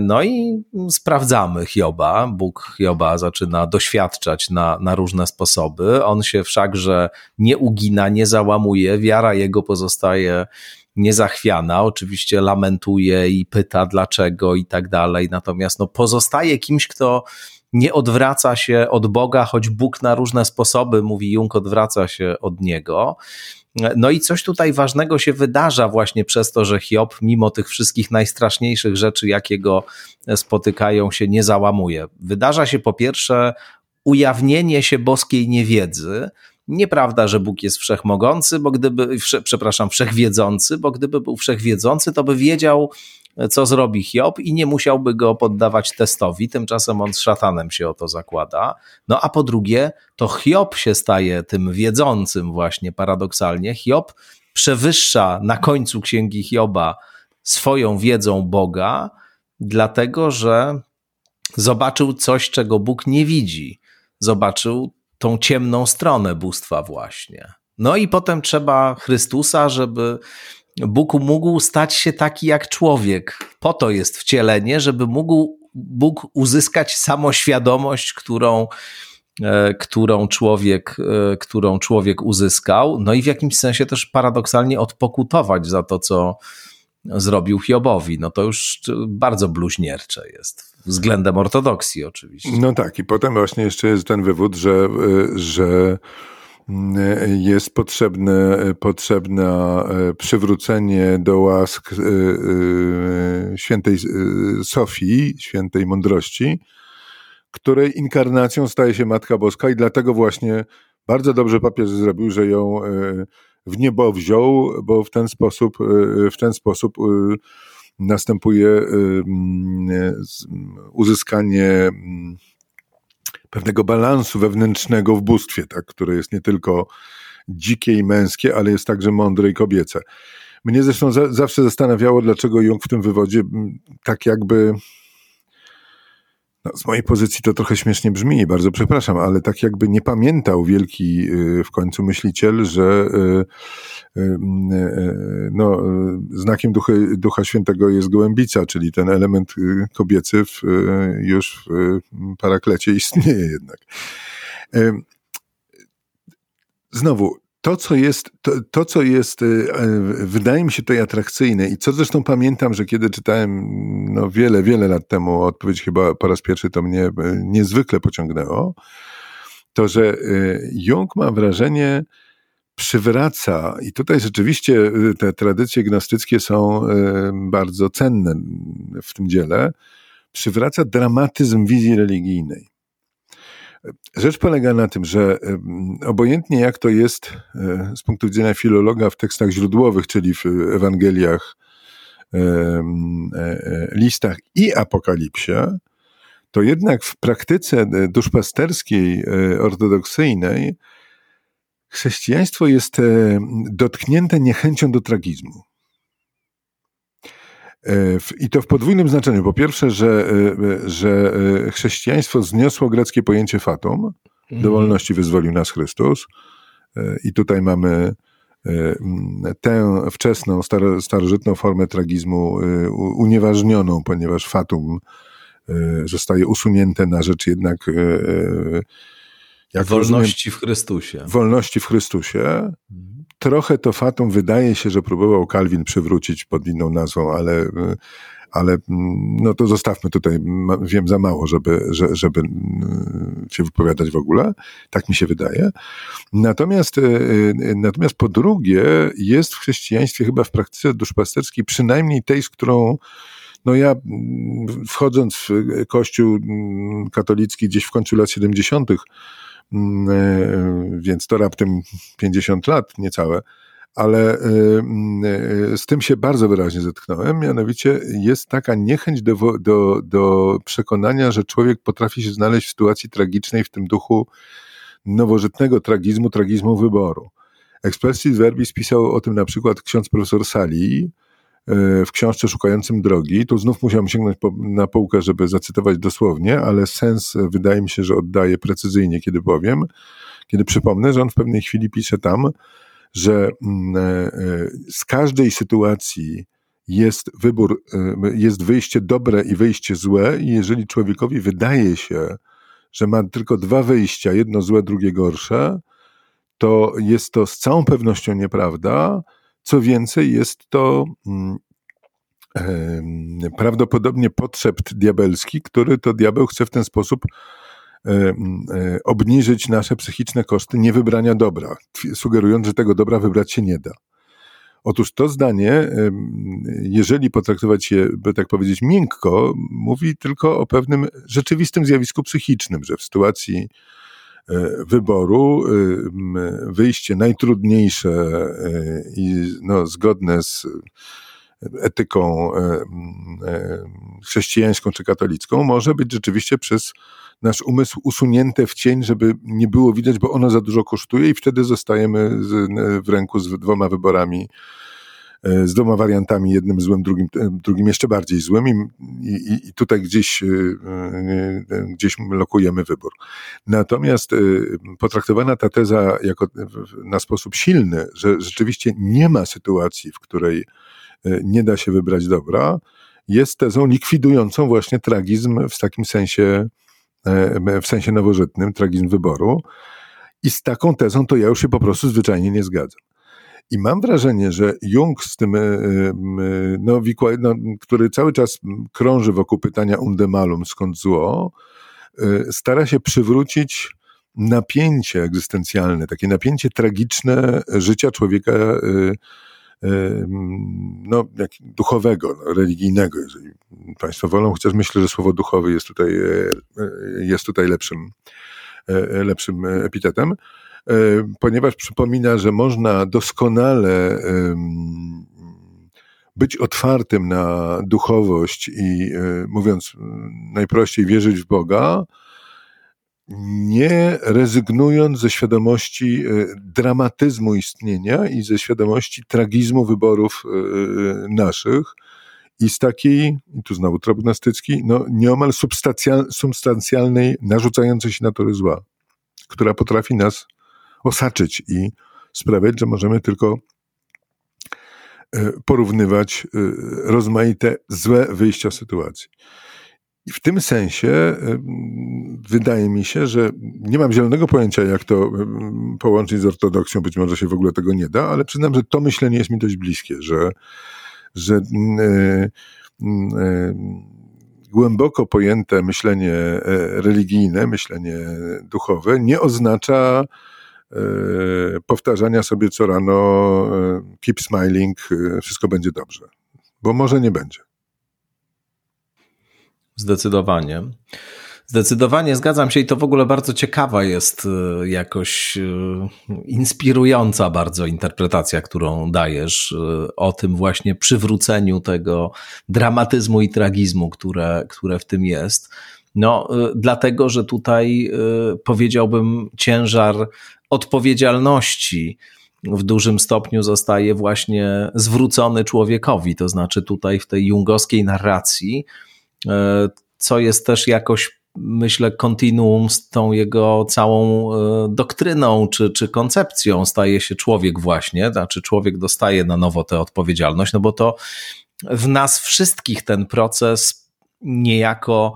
No i sprawdzamy Hioba. Bóg Hioba zaczyna doświadczać na, na różne sposoby. On się wszakże nie ugina, nie załamuje, wiara jego pozostaje niezachwiana. Oczywiście lamentuje i pyta dlaczego i tak dalej. Natomiast no, pozostaje kimś, kto nie odwraca się od Boga, choć Bóg na różne sposoby, mówi Jung, odwraca się od niego. No i coś tutaj ważnego się wydarza właśnie przez to, że Hiob, mimo tych wszystkich najstraszniejszych rzeczy, jakie go spotykają, się nie załamuje. Wydarza się po pierwsze ujawnienie się boskiej niewiedzy. Nieprawda, że Bóg jest wszechmogący, bo gdyby, przepraszam, wszechwiedzący, bo gdyby był wszechwiedzący, to by wiedział, co zrobi Hiob i nie musiałby go poddawać testowi, tymczasem on z szatanem się o to zakłada. No a po drugie, to Hiob się staje tym wiedzącym właśnie paradoksalnie. Hiob przewyższa na końcu księgi Hioba swoją wiedzą Boga, dlatego że zobaczył coś, czego Bóg nie widzi. Zobaczył tą ciemną stronę bóstwa właśnie. No i potem trzeba Chrystusa, żeby Bóg mógł stać się taki jak człowiek. Po to jest wcielenie, żeby mógł Bóg uzyskać samoświadomość, którą, e, którą, człowiek, e, którą człowiek uzyskał, no i w jakimś sensie też paradoksalnie odpokutować za to, co zrobił Hiobowi. No to już bardzo bluźniercze jest, względem ortodoksji oczywiście. No tak, i potem właśnie jeszcze jest ten wywód, że, e, że jest potrzebne, potrzebne e, przywrócenie do łask e, e, świętej Sofii, świętej mądrości, której inkarnacją staje się Matka Boska i dlatego właśnie bardzo dobrze papież zrobił, że ją w niebo wziął, bo w ten sposób, w ten sposób następuje uzyskanie pewnego balansu wewnętrznego w bóstwie, tak, które jest nie tylko dzikie i męskie, ale jest także mądre i kobiece. Mnie zresztą za, zawsze zastanawiało, dlaczego Jung w tym wywodzie tak jakby no, z mojej pozycji to trochę śmiesznie brzmi, bardzo przepraszam, ale tak jakby nie pamiętał wielki y, w końcu myśliciel, że y, no, znakiem ducha, ducha Świętego jest gołębica, czyli ten element kobiecy w, już w paraklecie istnieje jednak. Znowu, to, co jest, to, to, co jest, y, wydaje mi się tutaj atrakcyjne i co zresztą pamiętam, że kiedy czytałem no, wiele, wiele lat temu odpowiedź chyba po raz pierwszy, to mnie niezwykle pociągnęło, to, że Jung ma wrażenie, przywraca, i tutaj rzeczywiście te tradycje gnostyckie są bardzo cenne w tym dziele, przywraca dramatyzm wizji religijnej. Rzecz polega na tym, że obojętnie jak to jest z punktu widzenia filologa w tekstach źródłowych, czyli w Ewangeliach, listach i apokalipsie, to jednak w praktyce duszpasterskiej, ortodoksyjnej, chrześcijaństwo jest dotknięte niechęcią do tragizmu. E, I to w podwójnym znaczeniu. Po pierwsze, że, e, że e, chrześcijaństwo zniosło greckie pojęcie fatum, mhm. do wolności wyzwolił nas Chrystus. I tutaj mamy tę wczesną, starożytną formę tragizmu unieważnioną, ponieważ fatum zostaje usunięte na rzecz jednak jak wolności rozumiem, w Chrystusie. Wolności w Chrystusie. Mhm trochę to fatum wydaje się, że próbował Calvin przywrócić pod inną nazwą, ale, ale no to zostawmy tutaj, wiem za mało, żeby, żeby się wypowiadać w ogóle. Tak mi się wydaje. Natomiast, e, natomiast po drugie, jest w chrześcijaństwie chyba w praktyce duszpasterskiej przynajmniej tej, z którą no ja wchodząc w kościół katolicki gdzieś w końcu lat 70., Mm, e, więc to raptem 50 lat niecałe. Ale e, mm, e, z tym się bardzo wyraźnie zetknąłem, mianowicie jest taka niechęć do, do, do przekonania, że człowiek potrafi się znaleźć w sytuacji tragicznej w tym duchu nowożytnego tragizmu, tragizmu wyboru. Expressis Verbis pisał o tym na przykład ksiądz profesor Sali, w książce Szukającym Drogi. Tu znów musiałem sięgnąć po, na półkę, żeby zacytować dosłownie, ale sens wydaje mi się, że oddaje precyzyjnie, kiedy powiem, kiedy przypomnę, że on w pewnej chwili pisze tam, że mm, e, z każdej sytuacji jest wybór, jest wyjście dobre i wyjście złe, i jeżeli człowiekowi wydaje się, że ma tylko dwa wyjścia, jedno złe, drugie gorsze, to jest to z całą pewnością nieprawda. Co więcej, jest to mm, prawdopodobnie potrzebt diabelski, który to diabeł chce w ten sposób e, obniżyć nasze psychiczne koszty niewybrania dobra, sugerując, że tego dobra wybrać się nie da. Otóż to zdanie, jeżeli potraktować je, by tak powiedzieć, miękko, mówi tylko o pewnym rzeczywistym zjawisku psychicznym, że w sytuacji wyboru wyjście najtrudniejsze e, i no, zgodne z etyką e, chrześcijańską czy katolicką może być rzeczywiście przez nasz umysł usunięte w cień, żeby nie było widać, bo ono za dużo kosztuje i wtedy zostajemy w ręku z dwoma wyborami, e, z dwoma wariantami, jednym złym, drugim, e, drugim jeszcze bardziej złym i, i, i tutaj gdzieś, e, gdzieś lokujemy wybór. Natomiast potraktowana ta teza jako na sposób silny, że rzeczywiście nie ma sytuacji, w której nie da się wybrać dobra, jest tezą likwidującą właśnie tragizm w takim sensie E, w sensie nowożytnym, tragizm wyboru. I z taką tezą to ja już się po prostu zwyczajnie nie zgadzam. I mam wrażenie, że Jung z tym, e, e, no, no, który cały czas krąży wokół pytania undemalum, skąd zło, stara się przywrócić napięcie egzystencjalne, takie napięcie tragiczne życia człowieka no, jak duchowego, no, religijnego, jeżeli Państwo wolą, chociaż myślę, że słowo duchowy jest tutaj, e, e, jest tutaj lepszym, e, lepszym epitetem, ponieważ przypomina, że można doskonale być otwartym na duchowość i mówiąc najprościej, wierzyć w Boga, nie rezygnując ze świadomości e, dramatyzmu istnienia i ze świadomości tragizmu wyborów e, naszych i z takiej, tu znowu trop gnostycki, no nieomal substancjalnej, narzucającej się natury zła, która potrafi nas osaczyć i sprawiać, że możemy tylko e, porównywać rozmaite złe wyjścia sytuacji. I w tym sensie wydaje mi się, że nie mam zielonego pojęcia, jak to połączyć z ortodoksją, być może się w ogóle tego nie da, ale przyznam, że to myślenie jest mi dość bliskie, że, że głęboko pojęte myślenie e, religijne, myślenie duchowe nie oznacza e, powtarzania sobie co rano e, keep smiling, wszystko będzie dobrze, bo może nie będzie. Zdecydowanie. Zdecydowanie zgadzam się i to w ogóle bardzo ciekawa jest e, jakoś e, inspirująca bardzo interpretacja, którą dajesz e, o tym właśnie przywróceniu tego dramatyzmu i tragizmu, które, które w tym jest. No, dlatego, że tutaj powiedziałbym ciężar odpowiedzialności w dużym stopniu zostaje właśnie zwrócony człowiekowi. To znaczy tutaj w tej jungowskiej narracji E, co jest też jakoś myślę, kontinuum z tą jego całą e, doktryną czy, czy koncepcją staje się człowiek właśnie, znaczy człowiek dostaje na nowo tę odpowiedzialność, no bo to w nas wszystkich ten proces niejako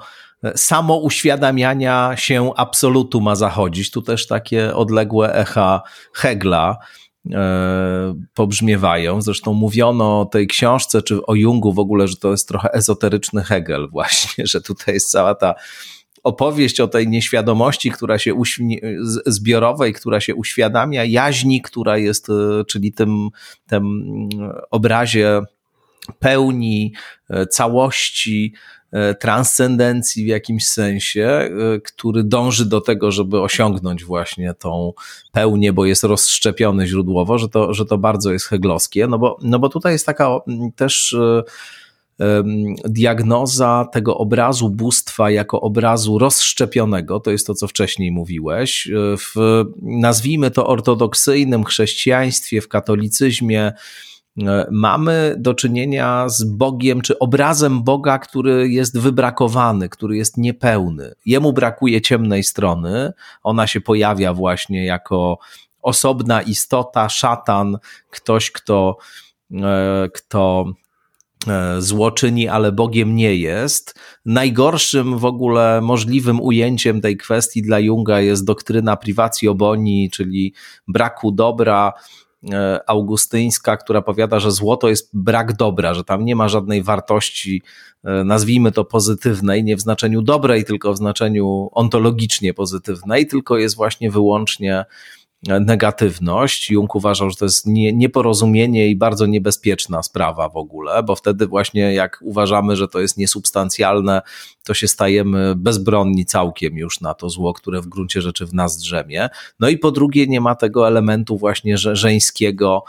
samo uświadamiania się absolutu ma zachodzić. Tu też takie odległe echa Hegla, E, pobrzmiewają. Zresztą mówiono o tej książce, czy o Jungu w ogóle, że to jest trochę ezoteryczny Hegel, właśnie, że tutaj jest cała ta opowieść o tej nieświadomości, która się zbiorowej, która się uświadamia, jaźni, która jest, e, czyli tym, tym obrazie pełni, e, całości, E, transcendencji w jakimś sensie, e, który dąży do tego, żeby osiągnąć właśnie tą pełnię, bo jest rozszczepiony źródłowo, że to, że to bardzo jest heglowskie, no bo, no bo tutaj jest taka też e, diagnoza tego obrazu bóstwa jako obrazu rozszczepionego, to jest to, co wcześniej mówiłeś, w nazwijmy to ortodoksyjnym chrześcijaństwie, w katolicyzmie, e, mamy do czynienia z Bogiem, czy obrazem Boga, który jest wybrakowany, który jest niepełny. Jemu brakuje ciemnej strony, ona się pojawia właśnie jako osobna istota, szatan, ktoś, kto, e, kto E, złoczyni, ale Bogiem nie jest. Najgorszym w ogóle możliwym ujęciem tej kwestii dla Junga jest doktryna privacji oboni, czyli braku dobra e, augustyńska, która powiada, że złoto jest brak dobra, że tam nie ma żadnej wartości, e, nazwijmy to pozytywnej, nie w znaczeniu dobrej, tylko w znaczeniu ontologicznie pozytywnej, tylko jest właśnie wyłącznie negatywność. Jung uważał, że to jest nie, nieporozumienie i bardzo niebezpieczna sprawa w ogóle, bo wtedy właśnie jak uważamy, że to jest niesubstancjalne, to się stajemy bezbronni całkiem już na to zło, które w gruncie rzeczy w nas drzemie. No i po drugie nie ma tego elementu właśnie że żeńskiego,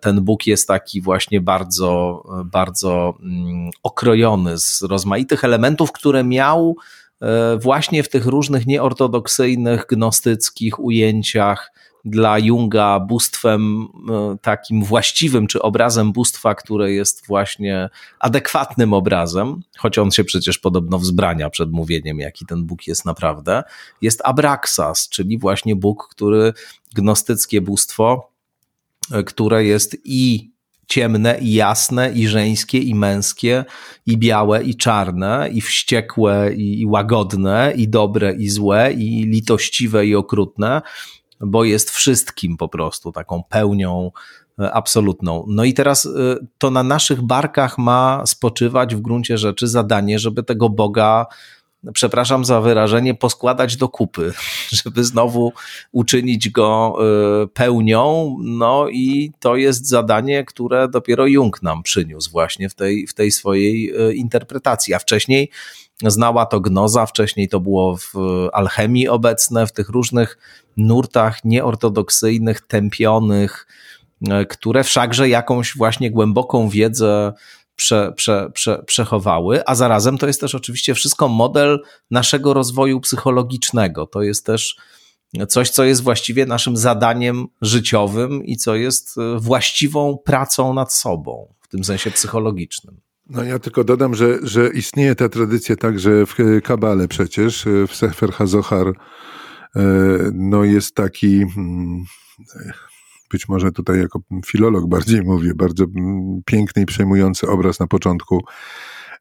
ten Bóg jest taki właśnie bardzo, bardzo mm, okrojony z rozmaitych elementów, które miał E, właśnie w tych różnych nieortodoksyjnych, gnostyckich ujęciach dla Junga bóstwem e, takim właściwym, czy obrazem bóstwa, które jest właśnie adekwatnym obrazem, choć on się przecież podobno wzbrania przed mówieniem, jaki ten Bóg jest naprawdę, jest Abraxas, czyli właśnie Bóg, który gnostyckie bóstwo, e, które jest i ciemne i jasne, i żeńskie, i męskie, i białe, i czarne, i wściekłe, i, łagodne, i dobre, i złe, i litościwe, i okrutne, bo jest wszystkim po prostu taką pełnią e, absolutną. No i teraz e, to na naszych barkach ma spoczywać w gruncie rzeczy zadanie, żeby tego Boga przepraszam za wyrażenie, poskładać do kupy, żeby znowu uczynić go y, pełnią. No i to jest zadanie, które dopiero Jung nam przyniósł właśnie w tej, w tej swojej y, interpretacji. A wcześniej znała to gnoza, wcześniej to było w alchemii obecne, w tych różnych nurtach nieortodoksyjnych, tępionych, y, które wszakże jakąś właśnie głęboką wiedzę prze, prze, prze, przechowały, a zarazem to jest też oczywiście wszystko model naszego rozwoju psychologicznego. To jest też coś, co jest właściwie naszym zadaniem życiowym i co jest e, właściwą pracą nad sobą, w tym sensie psychologicznym. No ja tylko dodam, że, że istnieje ta tradycja także w Kabale przecież, e, w Sefer HaZohar, e, no jest taki hmm, być może tutaj jako filolog bardziej mówię, bardzo piękny i przejmujący obraz na początku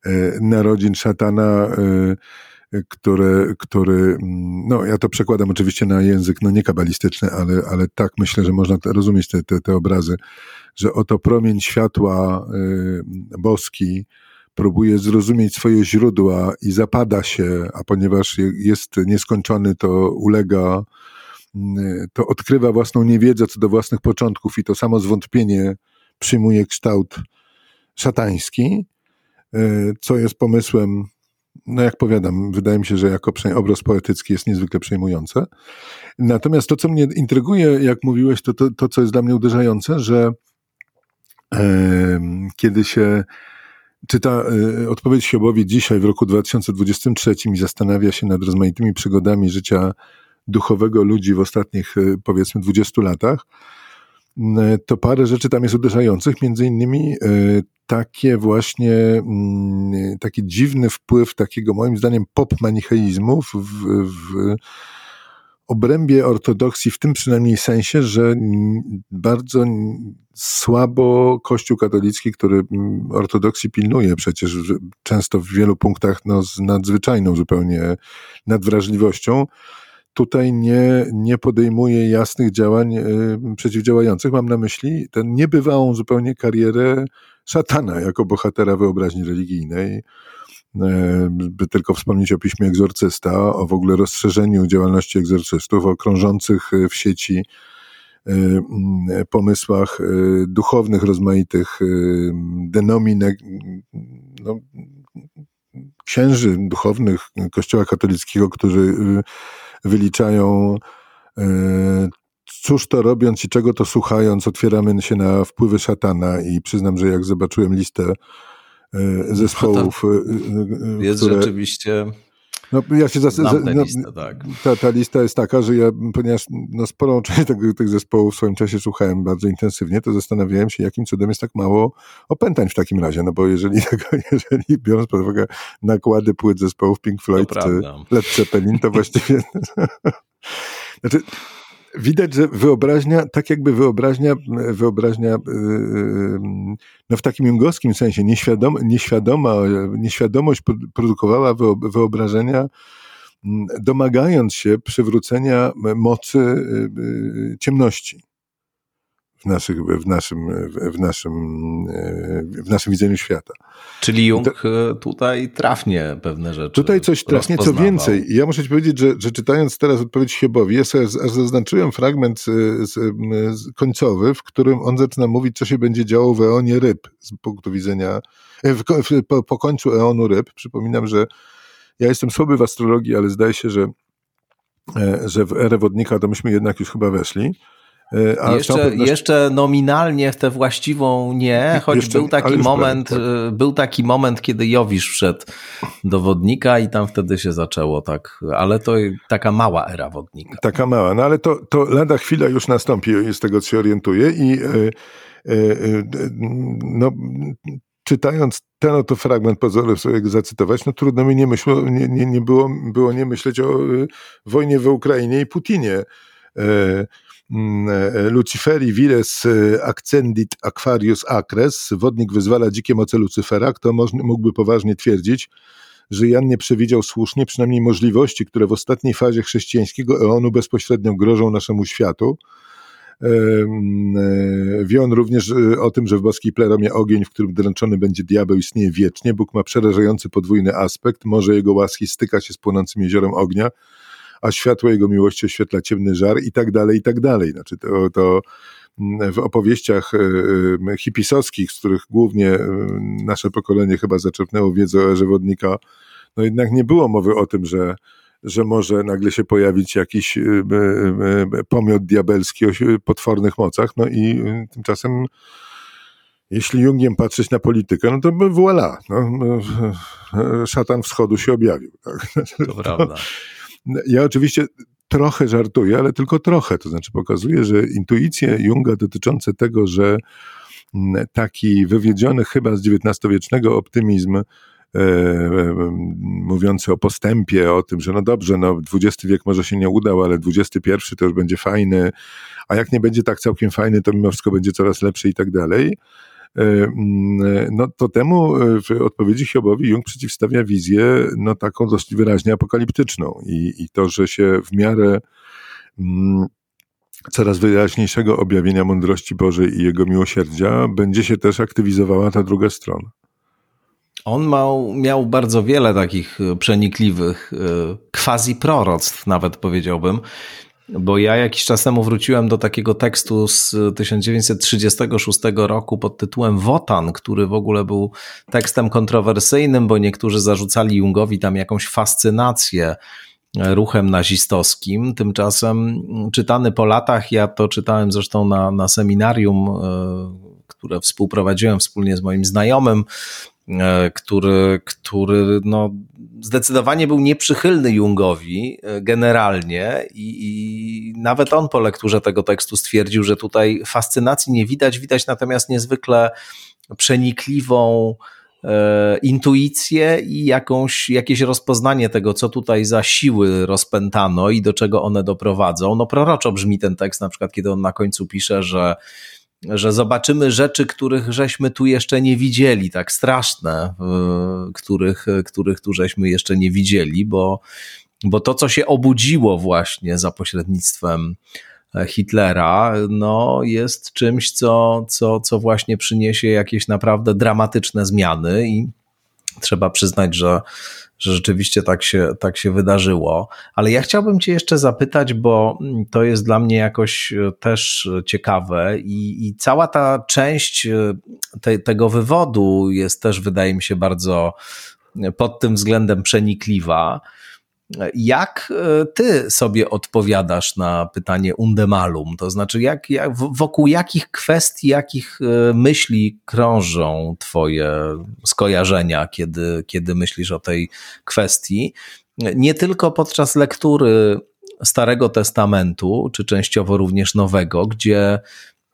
e, narodzin szatana, e, który, który, no ja to przekładam oczywiście na język, no nie kabalistyczny, ale, ale tak myślę, że można rozumieć te, te, te obrazy, że oto promień światła e, boski próbuje zrozumieć swoje źródła i zapada się, a ponieważ jest nieskończony, to ulega to odkrywa własną niewiedzę co do własnych początków i to samo zwątpienie przyjmuje kształt szatański, e, co jest pomysłem, no jak powiadam, wydaje mi się, że jako obraz poetycki jest niezwykle przejmujące. Natomiast to, co mnie intryguje, jak mówiłeś, to, to, to co jest dla mnie uderzające, że e, kiedy się czyta e, odpowiedź Hiobowi dzisiaj w roku 2023 i zastanawia się nad rozmaitymi przygodami życia duchowego ludzi w ostatnich, e, powiedzmy, 20 latach, e, to parę rzeczy tam jest uderzających, między innymi e, takie właśnie, taki dziwny wpływ takiego moim zdaniem pop-manicheizmu w, w obrębie ortodoksji, w tym przynajmniej sensie, że bardzo słabo Kościół katolicki, który ortodoksji pilnuje przecież często w wielu punktach no, z nadzwyczajną zupełnie nadwrażliwością, tutaj nie, nie podejmuje jasnych działań y, przeciwdziałających. Mam na myśli tę niebywałą zupełnie karierę szatana jako bohatera wyobraźni religijnej. Y, by tylko wspomnieć o piśmie egzorcysta, o w ogóle rozszerzeniu działalności egzorcystów, o krążących w sieci pomysłach duchownych, rozmaitych denominek, no, księży duchownych Kościoła katolickiego, którzy wyliczają, e, cóż to robiąc i czego to słuchając, otwieramy się na wpływy szatana i przyznam, że jak zobaczyłem listę e, zespołów, no jest które... rzeczywiście No, ja się zas- no, listę, tak. ta, ta lista jest taka, że ja, ponieważ no, sporą część tego, tych zespołów w swoim czasie słuchałem bardzo intensywnie, to zastanawiałem się, jakim cudem jest tak mało opętań w takim razie, no bo jeżeli, tego, jeżeli biorąc pod uwagę nakłady płyt zespołów Pink Floyd czy Led Zeppelin, to właściwie... znaczy, widać, że wyobraźnia, tak jakby wyobraźnia, wyobraźnia yy, no w takim jungowskim sensie, nieświadoma, nieświadomość produkowała wyobrażenia, mm, domagając się przywrócenia mocy ciemności w, naszych, w, naszym, w, naszym, w naszym widzeniu świata. Czyli Jung to, tutaj trafnie pewne rzeczy. Tutaj coś trafnie, co więcej. Ja muszę ci powiedzieć, że, że czytając teraz odpowiedź Siebowi, ja sobie aż zaznaczyłem fragment z, z, z końcowy, w którym on zaczyna mówić, co się będzie działo w eonie ryb z punktu widzenia, e, po, po końcu eonu ryb. Przypominam, że ja jestem słaby w astrologii, ale zdaje się, że, e, że w erę wodnika to myśmy jednak już chyba weszli. A jeszcze, jeszcze nominalnie w tę właściwą nie, choć jeszcze, był taki moment, tak. E, był taki moment, kiedy Jowisz wszedł do wodnika i tam wtedy się zaczęło tak, ale to taka mała era wodnika. Taka mała, no ale to, to lada chwila już nastąpi, z tego co się orientuję i e, no, czytając ten oto fragment, pozwolę sobie zacytować, no trudno mi nie, myślo, nie, nie, nie było, było nie myśleć o wojnie w Ukrainie i Putinie. Mm, e, Luciferi vires e, accendit aquarius acres, wodnik wyzwala dzikie moce Lucyfera, kto mógłby poważnie twierdzić, że Jan nie przewidział słusznie przynajmniej możliwości, które w ostatniej fazie chrześcijańskiego eonu bezpośrednio grożą naszemu światu. E, mm, wie on również o tym, że w boskiej pleromie ogień, w którym dręczony będzie diabeł, istnieje wiecznie. Bóg ma przerażający podwójny aspekt. Może jego łaski styka się z płonącym jeziorem ognia, a światło jego miłości oświetla ciemny żar i tak dalej, i tak dalej. Znaczy to, to w opowieściach e, e, hipisowskich, z których głównie e, nasze pokolenie chyba zaczerpnęło wiedzę o erze wodnika, no jednak nie było mowy o tym, że że może nagle się pojawić jakiś pomiot diabelski o potwornych mocach, no i tymczasem jeśli Jungiem patrzeć na politykę, no to voilà, no, szatan wschodu się objawił. Tak? To prawda. Ja oczywiście trochę żartuję, ale tylko trochę. To znaczy pokazuje, że intuicje Junga dotyczące tego, że mm, taki wywiedziony chyba z XIX-wiecznego optymizm, e, e, mówiący o postępie, o tym, że no dobrze, no XX wiek może się nie udał, ale XXI to już będzie fajny, a jak nie będzie tak całkiem fajny, to mimo wszystko będzie coraz lepszy i tak dalej. E, mm, no to temu e, w odpowiedzi Hiobowi Jung przeciwstawia wizję no taką dość wyraźnie apokaliptyczną i, i to, że się w miarę mm, coraz wyraźniejszego objawienia mądrości Bożej i Jego miłosierdzia będzie się też aktywizowała ta druga strona. On miał, miał bardzo wiele takich przenikliwych e, quasi proroctw, nawet powiedziałbym. Bo ja jakiś czas temu wróciłem do takiego tekstu z 1936 roku pod tytułem Wotan, który w ogóle był tekstem kontrowersyjnym, bo niektórzy zarzucali Jungowi tam jakąś fascynację ruchem nazistowskim. Tymczasem czytany po latach, ja to czytałem zresztą na, na seminarium, e, które współprowadziłem wspólnie z moim znajomym, E, który, który no, zdecydowanie był nieprzychylny Jungowi e, generalnie i, i, nawet on po lekturze tego tekstu stwierdził, że tutaj fascynacji nie widać, widać natomiast niezwykle przenikliwą e, intuicję i jakąś, jakieś rozpoznanie tego, co tutaj za siły rozpętano i do czego one doprowadzą. No proroczo brzmi ten tekst, na przykład kiedy on na końcu pisze, że że zobaczymy rzeczy, których żeśmy tu jeszcze nie widzieli, tak straszne, których, których tu żeśmy jeszcze nie widzieli, bo, bo to, co się obudziło właśnie za pośrednictwem Hitlera, no, jest czymś, co, co, co właśnie przyniesie jakieś naprawdę dramatyczne zmiany i trzeba przyznać, że że rzeczywiście tak się, tak się wydarzyło. Ale ja chciałbym Cię jeszcze zapytać, bo to jest dla mnie jakoś e, też ciekawe i, i cała ta część e, te, tego wywodu jest też, wydaje mi się, bardzo e, pod tym względem przenikliwa. Jak e, ty sobie odpowiadasz na pytanie undemalum? To znaczy, jak, jak, wokół jakich kwestii, jakich e, myśli krążą twoje skojarzenia, kiedy, kiedy myślisz o tej kwestii? nie tylko podczas lektury Starego Testamentu, czy częściowo również Nowego, gdzie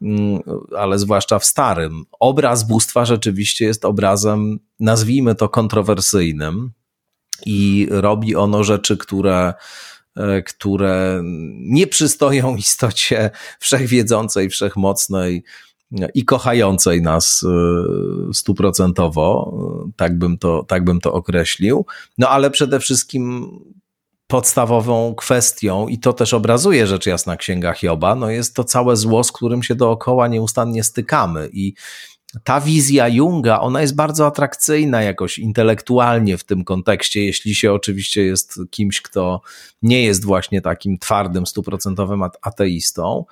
mm, ale zwłaszcza w starym, obraz bóstwa rzeczywiście jest obrazem, nazwijmy to kontrowersyjnym, i robi ono rzeczy, które, e, które nie przystoją istocie wszechwiedzącej, wszechmocnej i kochającej nas e, stuprocentowo, tak bym, to, tak bym to określił. No ale przede wszystkim podstawową kwestią, i to też obrazuje rzecz jasna Księga Hioba, no jest to całe zło, z którym się dookoła nieustannie stykamy. I ta wizja Junga, ona jest bardzo atrakcyjna jakoś intelektualnie w tym kontekście, jeśli się oczywiście jest kimś, kto nie jest właśnie takim twardym, stuprocentowym ateistą.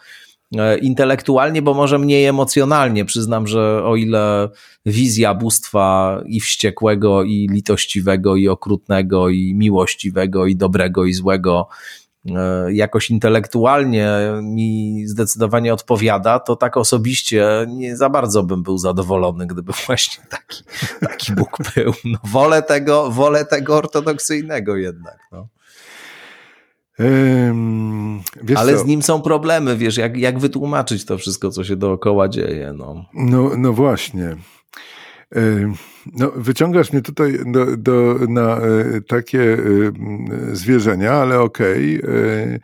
E, intelektualnie, bo może mniej emocjonalnie. Przyznam, że o ile wizja bóstwa i wściekłego, i litościwego, i okrutnego, i miłościwego, i dobrego, i złego jakoś intelektualnie mi zdecydowanie odpowiada, to tak osobiście nie za bardzo bym był zadowolony, gdyby właśnie taki, taki Bóg był. No, wolę, tego, wolę tego ortodoksyjnego jednak. No. Um, Ale co? z nim są problemy, wiesz, jak, jak wytłumaczyć to wszystko, co się dookoła dzieje. No, no, no właśnie. No, wyciągasz mnie tutaj do, do, na e, takie e, zwierzenia, ale okej. Okay.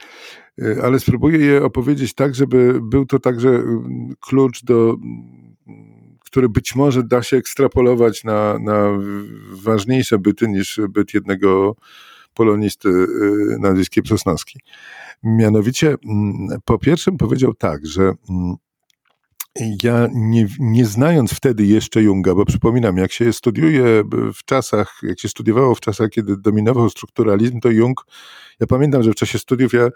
E, ale spróbuję je opowiedzieć tak, żeby był to także klucz do który być może da się ekstrapolować na, na ważniejsze byty niż byt jednego polonisty na Wyspie Sosnowski. Mianowicie, po pierwszym powiedział tak, że ja nie, nie znając wtedy jeszcze Junga, bo przypominam, jak się studiuje w czasach, jak się studiowało w czasach, kiedy dominował strukturalizm, to Jung, ja pamiętam, że w czasie studiów ja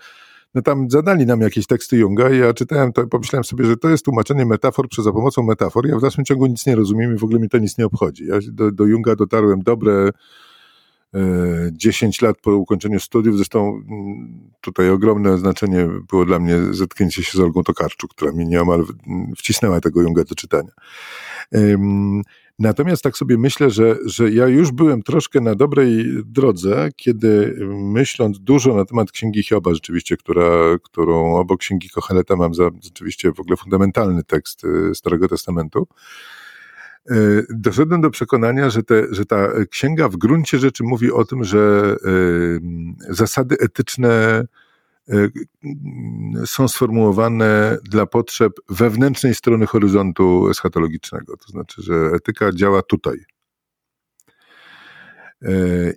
no tam zadali nam jakieś teksty Junga i ja czytałem to i pomyślałem sobie, że to jest tłumaczenie metafor przez za pomocą metafor. Ja w dalszym ciągu nic nie rozumiem i w ogóle mi to nic nie obchodzi. Ja do, do Junga dotarłem dobre 10 lat po ukończeniu studiów. Zresztą mm, tutaj ogromne znaczenie było dla mnie zetknięcie się z Olgą Tokarczuk, która mi nieomal wcisnęła tego Junga do czytania. Natomiast tak sobie myślę, że, że ja już byłem troszkę na dobrej drodze, kiedy myśląc dużo na temat Księgi Hioba, rzeczywiście, która, którą obok Księgi Kocheleta mam za rzeczywiście w ogóle fundamentalny tekst y, Starego Testamentu, E, doszedłem do przekonania, że, te, że ta księga w gruncie rzeczy mówi o tym, że e, zasady etyczne e, są sformułowane dla potrzeb wewnętrznej strony horyzontu eschatologicznego. To znaczy, że etyka działa tutaj.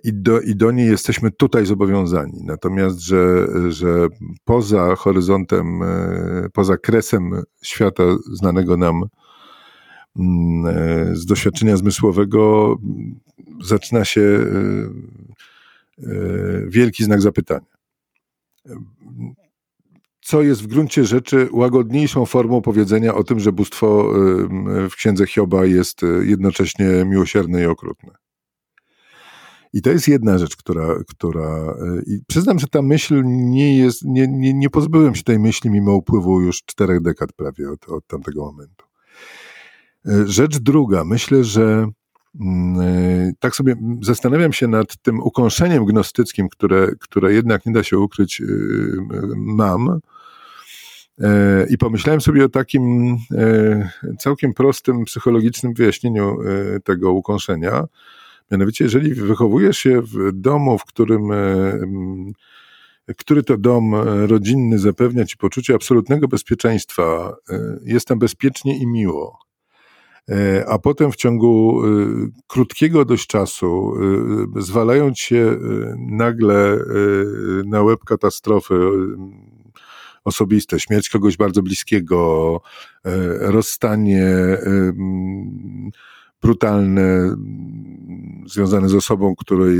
I do, I do niej jesteśmy tutaj zobowiązani. Natomiast, że, że poza horyzontem, poza kresem świata znanego nam e, z doświadczenia zmysłowego zaczyna się e, e, wielki znak zapytania. Co jest w gruncie rzeczy łagodniejszą formą powiedzenia o tym, że bóstwo w księdze Hioba jest jednocześnie miłosierne i okrutne. I to jest jedna rzecz, która, która i przyznam, że ta myśl nie jest, nie, nie, nie pozbyłem się tej myśli mimo upływu już czterech dekad prawie od, od tamtego momentu. Rzecz druga, myślę, że mm, e, tak sobie zastanawiam się nad tym ukąszeniem gnostyckim, które, które jednak nie da się ukryć, e, mam. E, I pomyślałem sobie o takim całkiem prostym psychologicznym wyjaśnieniu tego ukąszenia. Mianowicie, jeżeli wychowujesz się w domu, w którym który to dom rodzinny zapewnia ci poczucie absolutnego bezpieczeństwa, jest tam bezpiecznie i miło E, a potem w ciągu e, krótkiego dość czasu, e, zwalając się nagle na łeb katastrofy osobiste, śmierć kogoś bardzo bliskiego, rozstanie brutalne, związane z osobą, której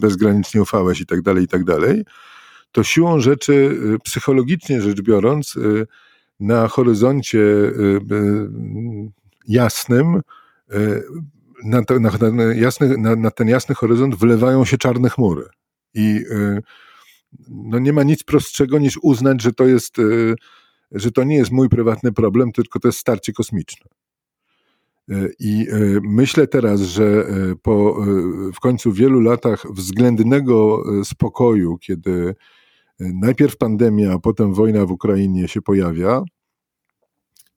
bezgranicznie ufałeś i tak dalej, i tak dalej, to siłą rzeczy, psychologicznie rzecz biorąc, na horyzoncie jasnym, e, na, to, na, na, jasny, na, na ten jasny horyzont wlewają się czarne chmury. I e, no nie ma nic prostszego niż uznać, że to jest, e, że to nie jest mój prywatny problem, tylko to jest starcie kosmiczne. I myślę teraz, że po w końcu wielu latach względnego spokoju, kiedy najpierw pandemia, a potem wojna w Ukrainie się pojawia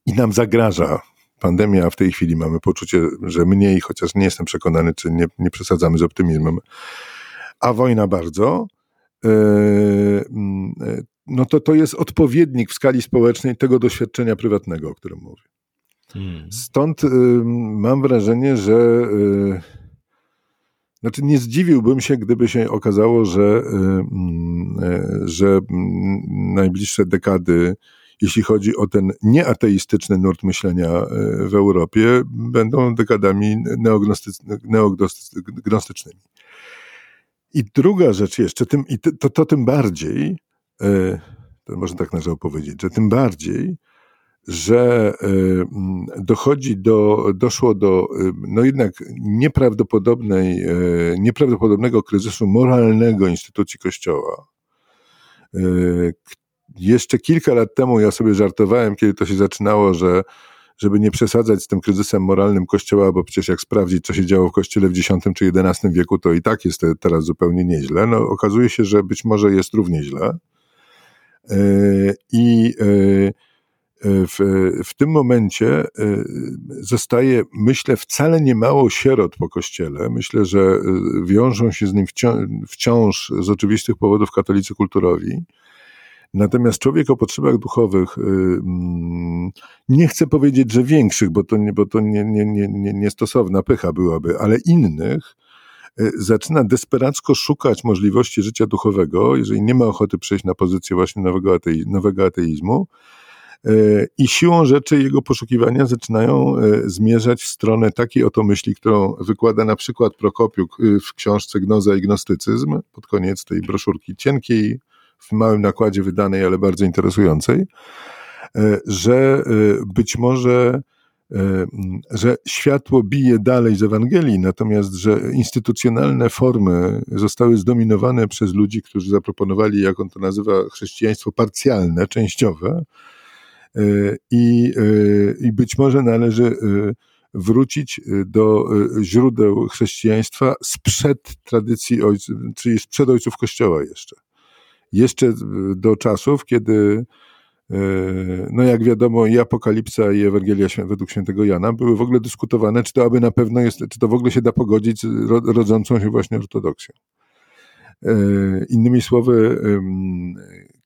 i nam zagraża pandemia, a w tej chwili mamy poczucie, że mniej, chociaż nie jestem przekonany, czy nie, nie przesadzamy z optymizmem, a wojna bardzo, e, mm, no to to jest odpowiednik w skali społecznej tego doświadczenia prywatnego, o którym mówię. Hmm. Stąd y, mam wrażenie, że y, znaczy nie zdziwiłbym się, gdyby się okazało, że, y, że najbliższe dekady jeśli chodzi o ten nieateistyczny nurt myślenia e, w Europie, będą dekadami neognostycznymi. I druga rzecz jeszcze, tym, i to, to tym bardziej, e, to można tak należało powiedzieć, że tym bardziej, że e, dochodzi do, doszło do no jednak nieprawdopodobnej, nieprawdopodobnego kryzysu moralnego instytucji Kościoła, jeszcze kilka lat temu ja sobie żartowałem, kiedy to się zaczynało, że żeby nie przesadzać z tym kryzysem moralnym Kościoła, bo przecież jak sprawdzić, co się działo w Kościele w X czy XI wieku, to i tak jest teraz zupełnie nieźle. No, okazuje się, że być może jest równie źle. E, I e, e, w, w tym momencie zostaje, myślę, wcale nie mało sierot po Kościele. Myślę, że wiążą się z nim wciąż, wciąż z oczywistych powodów katolicy kulturowi Natomiast człowiek o potrzebach duchowych, y, mm, nie chcę powiedzieć, że większych, bo to, nie, bo to nie, nie, nie, nie, niestosowna pycha byłaby, ale innych, y, zaczyna desperacko szukać możliwości życia duchowego, jeżeli nie ma ochoty przejść na pozycję właśnie nowego, atei, nowego ateizmu. Y, I siłą rzeczy jego poszukiwania zaczynają zmierzać w stronę takiej oto myśli, którą wykłada na przykład Prokopiuk w książce Gnoza i Gnostycyzm, pod koniec tej broszurki cienkiej, w małym nakładzie wydanej, ale bardzo interesującej, e, że e, być może e, że światło bije dalej z Ewangelii, natomiast że instytucjonalne formy zostały zdominowane przez ludzi, którzy zaproponowali, jak on to nazywa, chrześcijaństwo parcjalne, częściowe. I, i być może należy wrócić do źródeł chrześcijaństwa sprzed tradycji ojców, czyli sprzed ojców Kościoła jeszcze jeszcze do czasów, kiedy e, no jak wiadomo, i Apokalipsa, i Ewangelia według świętego Jana były w ogóle dyskutowane, czy to aby na pewno jest, czy to w ogóle się da pogodzić z rodzącą się właśnie ortodoksją. E, innymi słowy,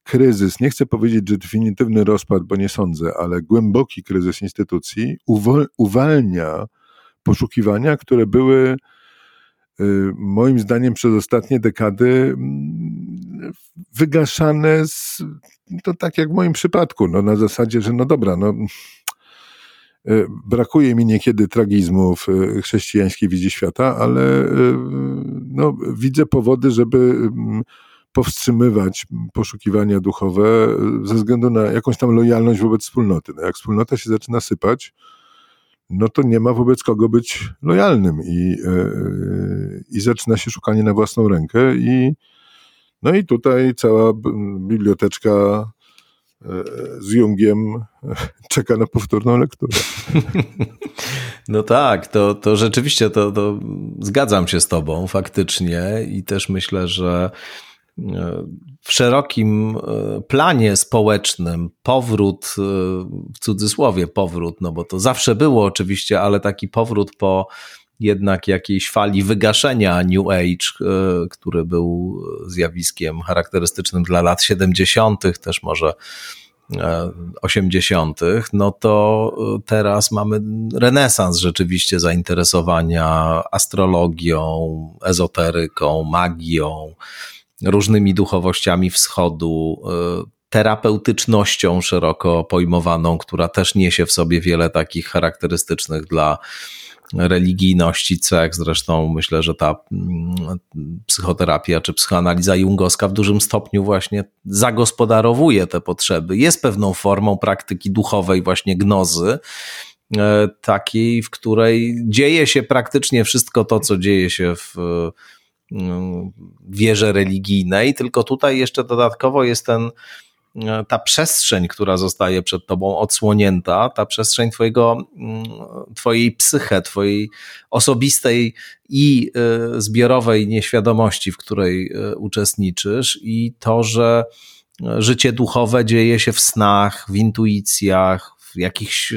kryzys, nie chcę powiedzieć, że definitywny rozpad, bo nie sądzę, ale głęboki kryzys instytucji uwalnia poszukiwania, które były moim zdaniem przez ostatnie dekady wygaszane z, to tak jak w moim przypadku, no na zasadzie, że no dobra, no y, brakuje mi niekiedy tragizmu w y, chrześcijańskiej wizji świata, ale no, widzę powody, żeby mm, powstrzymywać poszukiwania duchowe ze względu na jakąś tam lojalność wobec wspólnoty. No jak wspólnota się zaczyna sypać, no to nie ma wobec kogo być lojalnym i, i zaczyna się szukanie na własną rękę i no i tutaj cała biblioteczka e, z Jungiem czeka na powtórną lekturę. No tak, to, to rzeczywiście to, to zgadzam się z Tobą faktycznie i też myślę, że w szerokim e, planie społecznym powrót, e, w cudzysłowie powrót, no bo to zawsze było oczywiście, ale taki powrót po jednak jakiejś fali wygaszenia New Age, e, który był zjawiskiem charakterystycznym dla lat 70., też może 80., no to teraz mamy renesans rzeczywiście zainteresowania astrologią, ezoteryką, magią, różnymi duchowościami wschodu, terapeutycznością szeroko pojmowaną, która też niesie w sobie wiele takich charakterystycznych dla religijności cech. Zresztą myślę, że ta mm, psychoterapia czy psychoanaliza jungowska w dużym stopniu właśnie zagospodarowuje te potrzeby. Jest pewną formą praktyki duchowej, właśnie gnozy, y, takiej, w której dzieje się praktycznie wszystko to, co dzieje się w wierze religijnej, tylko tutaj jeszcze dodatkowo jest ten e, ta przestrzeń, która zostaje przed tobą odsłonięta, ta przestrzeń twojego, mm, twojej psyche, twojej osobistej i e, zbiorowej nieświadomości, w której e, uczestniczysz i to, że życie duchowe dzieje się w snach, w intuicjach, w jakichś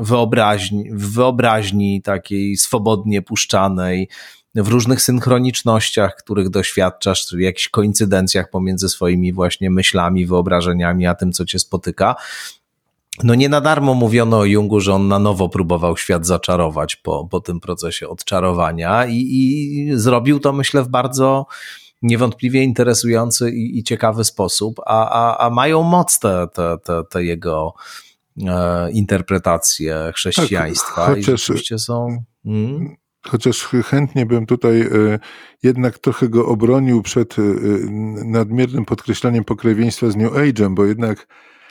wyobraźni, w wyobraźni takiej swobodnie puszczanej, w różnych synchronicznościach, których doświadczasz, w jakichś koincydencjach pomiędzy swoimi właśnie myślami, wyobrażeniami, a tym, co cię spotyka. No nie na darmo mówiono o Jungu, że on na nowo próbował świat zaczarować po, po tym procesie odczarowania i, i zrobił to myślę w bardzo niewątpliwie interesujący i, i ciekawy sposób, a, a, a mają moc te, te, te, te jego e, interpretacje chrześcijaństwa tak, chociaż, i rzeczywiście są... Mm chociaż chętnie bym tutaj e, jednak trochę go obronił przed e, nadmiernym podkreślaniem pokrewieństwa z New Age'em, bo jednak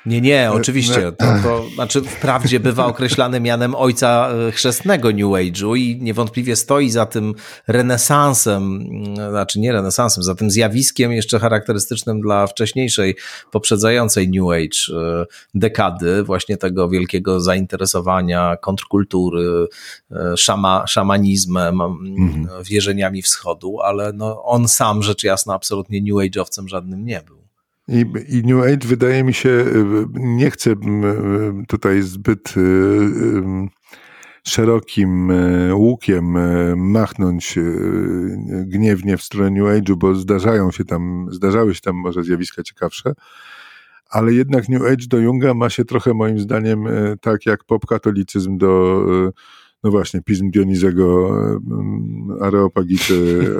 nie, nie, e, oczywiście. To, to znaczy, wprawdzie bywa określany mianem ojca e, chrzestnego New Age'u i niewątpliwie stoi za tym renesansem, mm, znaczy nie renesansem, za tym zjawiskiem jeszcze charakterystycznym dla wcześniejszej, poprzedzającej New Age e, dekady, właśnie tego wielkiego zainteresowania kontrkultury, szama, szamanizmem, mhm. wierzeniami wschodu, ale no, on sam rzecz jasna absolutnie New Age'owcem żadnym nie był. I, I, New Age wydaje mi się, y, nie chcę y, tutaj zbyt y, szerokim łukiem machnąć gniewnie w stronę New Age'u, bo zdarzają się tam, zdarzały się tam może zjawiska ciekawsze, ale jednak New Age do Junga ma się trochę moim zdaniem tak jak pop-katolicyzm do no właśnie, pism Dionizego, Areopagity.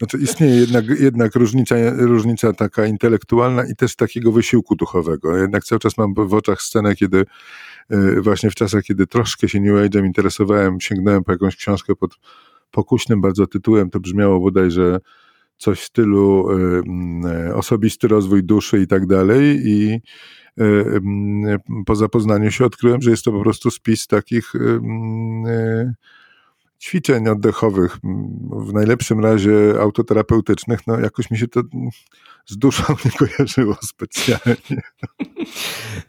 E, znaczy istnieje jednak, jednak różnica, różnica taka intelektualna i też takiego wysiłku duchowego. Jednak cały czas mam w oczach scenę, kiedy e, właśnie w czasach, kiedy troszkę się New Age'em interesowałem, sięgnąłem po jakąś książkę pod pokuśnym bardzo tytułem, to brzmiało bodajże coś w stylu e, osobisty rozwój duszy i tak dalej i E, po zapoznaniu się odkryłem, że jest to po prostu spis takich e, ćwiczeń oddechowych, w najlepszym razie autoterapeutycznych, no jakoś mi się to z duszą nie kojarzyło specjalnie.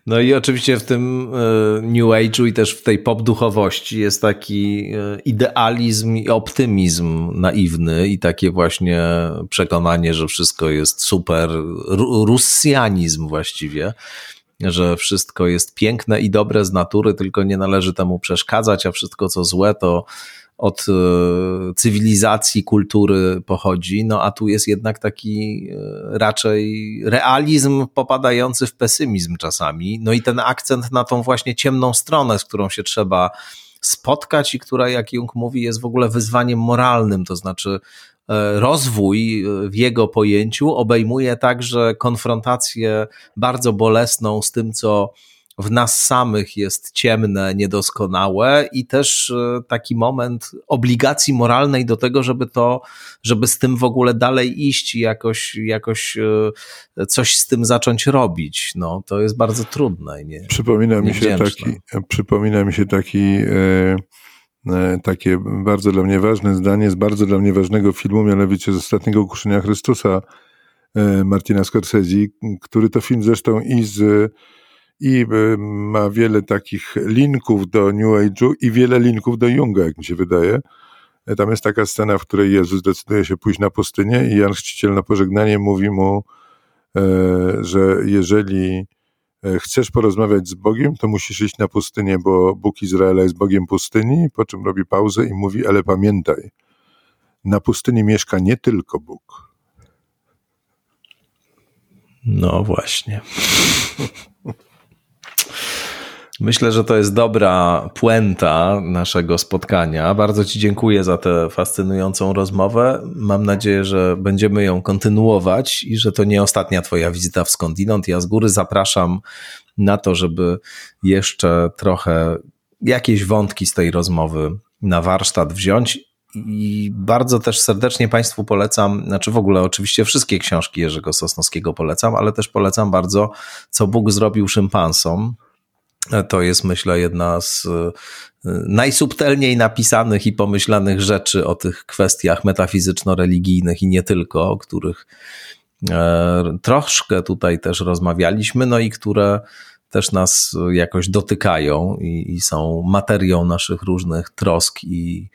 No i oczywiście w tym e, New Age'u i też w tej pop duchowości jest taki idealizm i optymizm naiwny i takie właśnie przekonanie, że wszystko jest super, rusjanizm właściwie że wszystko jest piękne i dobre z natury, tylko nie należy temu przeszkadzać, a wszystko co złe to od e, cywilizacji, kultury pochodzi, no a tu jest jednak taki e, raczej realizm popadający w pesymizm czasami, no i ten akcent na tą właśnie ciemną stronę, z którą się trzeba spotkać i która, jak Jung mówi, jest w ogóle wyzwaniem moralnym, to znaczy E, rozwój w jego pojęciu obejmuje także konfrontację bardzo bolesną z tym, co w nas samych jest ciemne, niedoskonałe i też e, taki moment obligacji moralnej do tego, żeby to, żeby z tym w ogóle dalej iść i jakoś, jakoś coś z tym zacząć robić. No, to jest bardzo trudne. Nie, przypomina, mi się taki, przypomina mi się taki E, takie bardzo dla mnie ważne zdanie z bardzo dla mnie ważnego filmu, mianowicie z Ostatniego Kuszenia Chrystusa e, Martina Scorsese, który to film zresztą i z i e, ma wiele takich linków do New Age'u i wiele linków do Junga, jak mi się wydaje. Tam jest taka scena, w której Jezus decyduje się pójść na pustynię i Jan Chrzciciel na pożegnanie mówi mu, że jeżeli E, chcesz porozmawiać z Bogiem, to musisz iść na pustynię, bo Bóg Izraela jest Bogiem pustyni, po czym robi pauzę i mówi, ale pamiętaj, na pustyni mieszka nie tylko Bóg. No właśnie. Myślę, że to jest dobra puenta naszego spotkania. Bardzo Ci dziękuję za tę fascynującą rozmowę. Mam nadzieję, że będziemy ją kontynuować i że to nie ostatnia Twoja wizyta w Skądinąd. Ja z góry zapraszam na to, żeby jeszcze trochę jakieś wątki z tej rozmowy na warsztat wziąć. I bardzo też serdecznie Państwu polecam, znaczy w ogóle oczywiście wszystkie książki Jerzego Sosnowskiego polecam, ale też polecam bardzo, co Bóg zrobił szympansom to jest, myślę, jedna z y, najsubtelniej napisanych i pomyślanych rzeczy o tych kwestiach metafizyczno-religijnych i nie tylko, o których troszkę tutaj też rozmawialiśmy, no i które też nas jakoś dotykają i, i są materią naszych różnych trosk i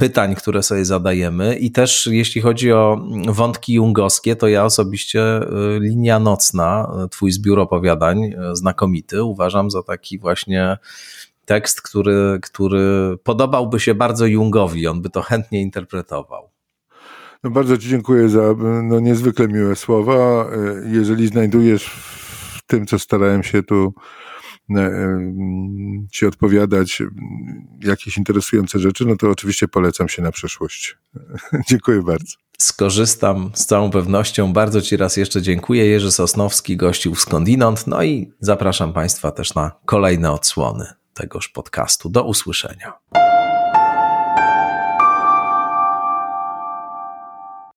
pytań, które sobie zadajemy. I też jeśli chodzi o wątki jungowskie, to ja osobiście y, linia nocna, twój zbiór opowiadań, y, znakomity, uważam za taki właśnie tekst, który, który podobałby się bardzo Jungowi, on by to chętnie interpretował. No bardzo Ci dziękuję za no, niezwykle miłe słowa. Y, jeżeli znajdujesz w tym, co starałem się tu Ci odpowiadać jakieś interesujące rzeczy, no to oczywiście polecam się na przyszłość. dziękuję bardzo. Skorzystam z całą pewnością. Bardzo Ci raz jeszcze dziękuję. Jerzy Sosnowski gościł w Skądinąd. No i zapraszam Państwa też na kolejne odsłony tegoż podcastu. Do usłyszenia.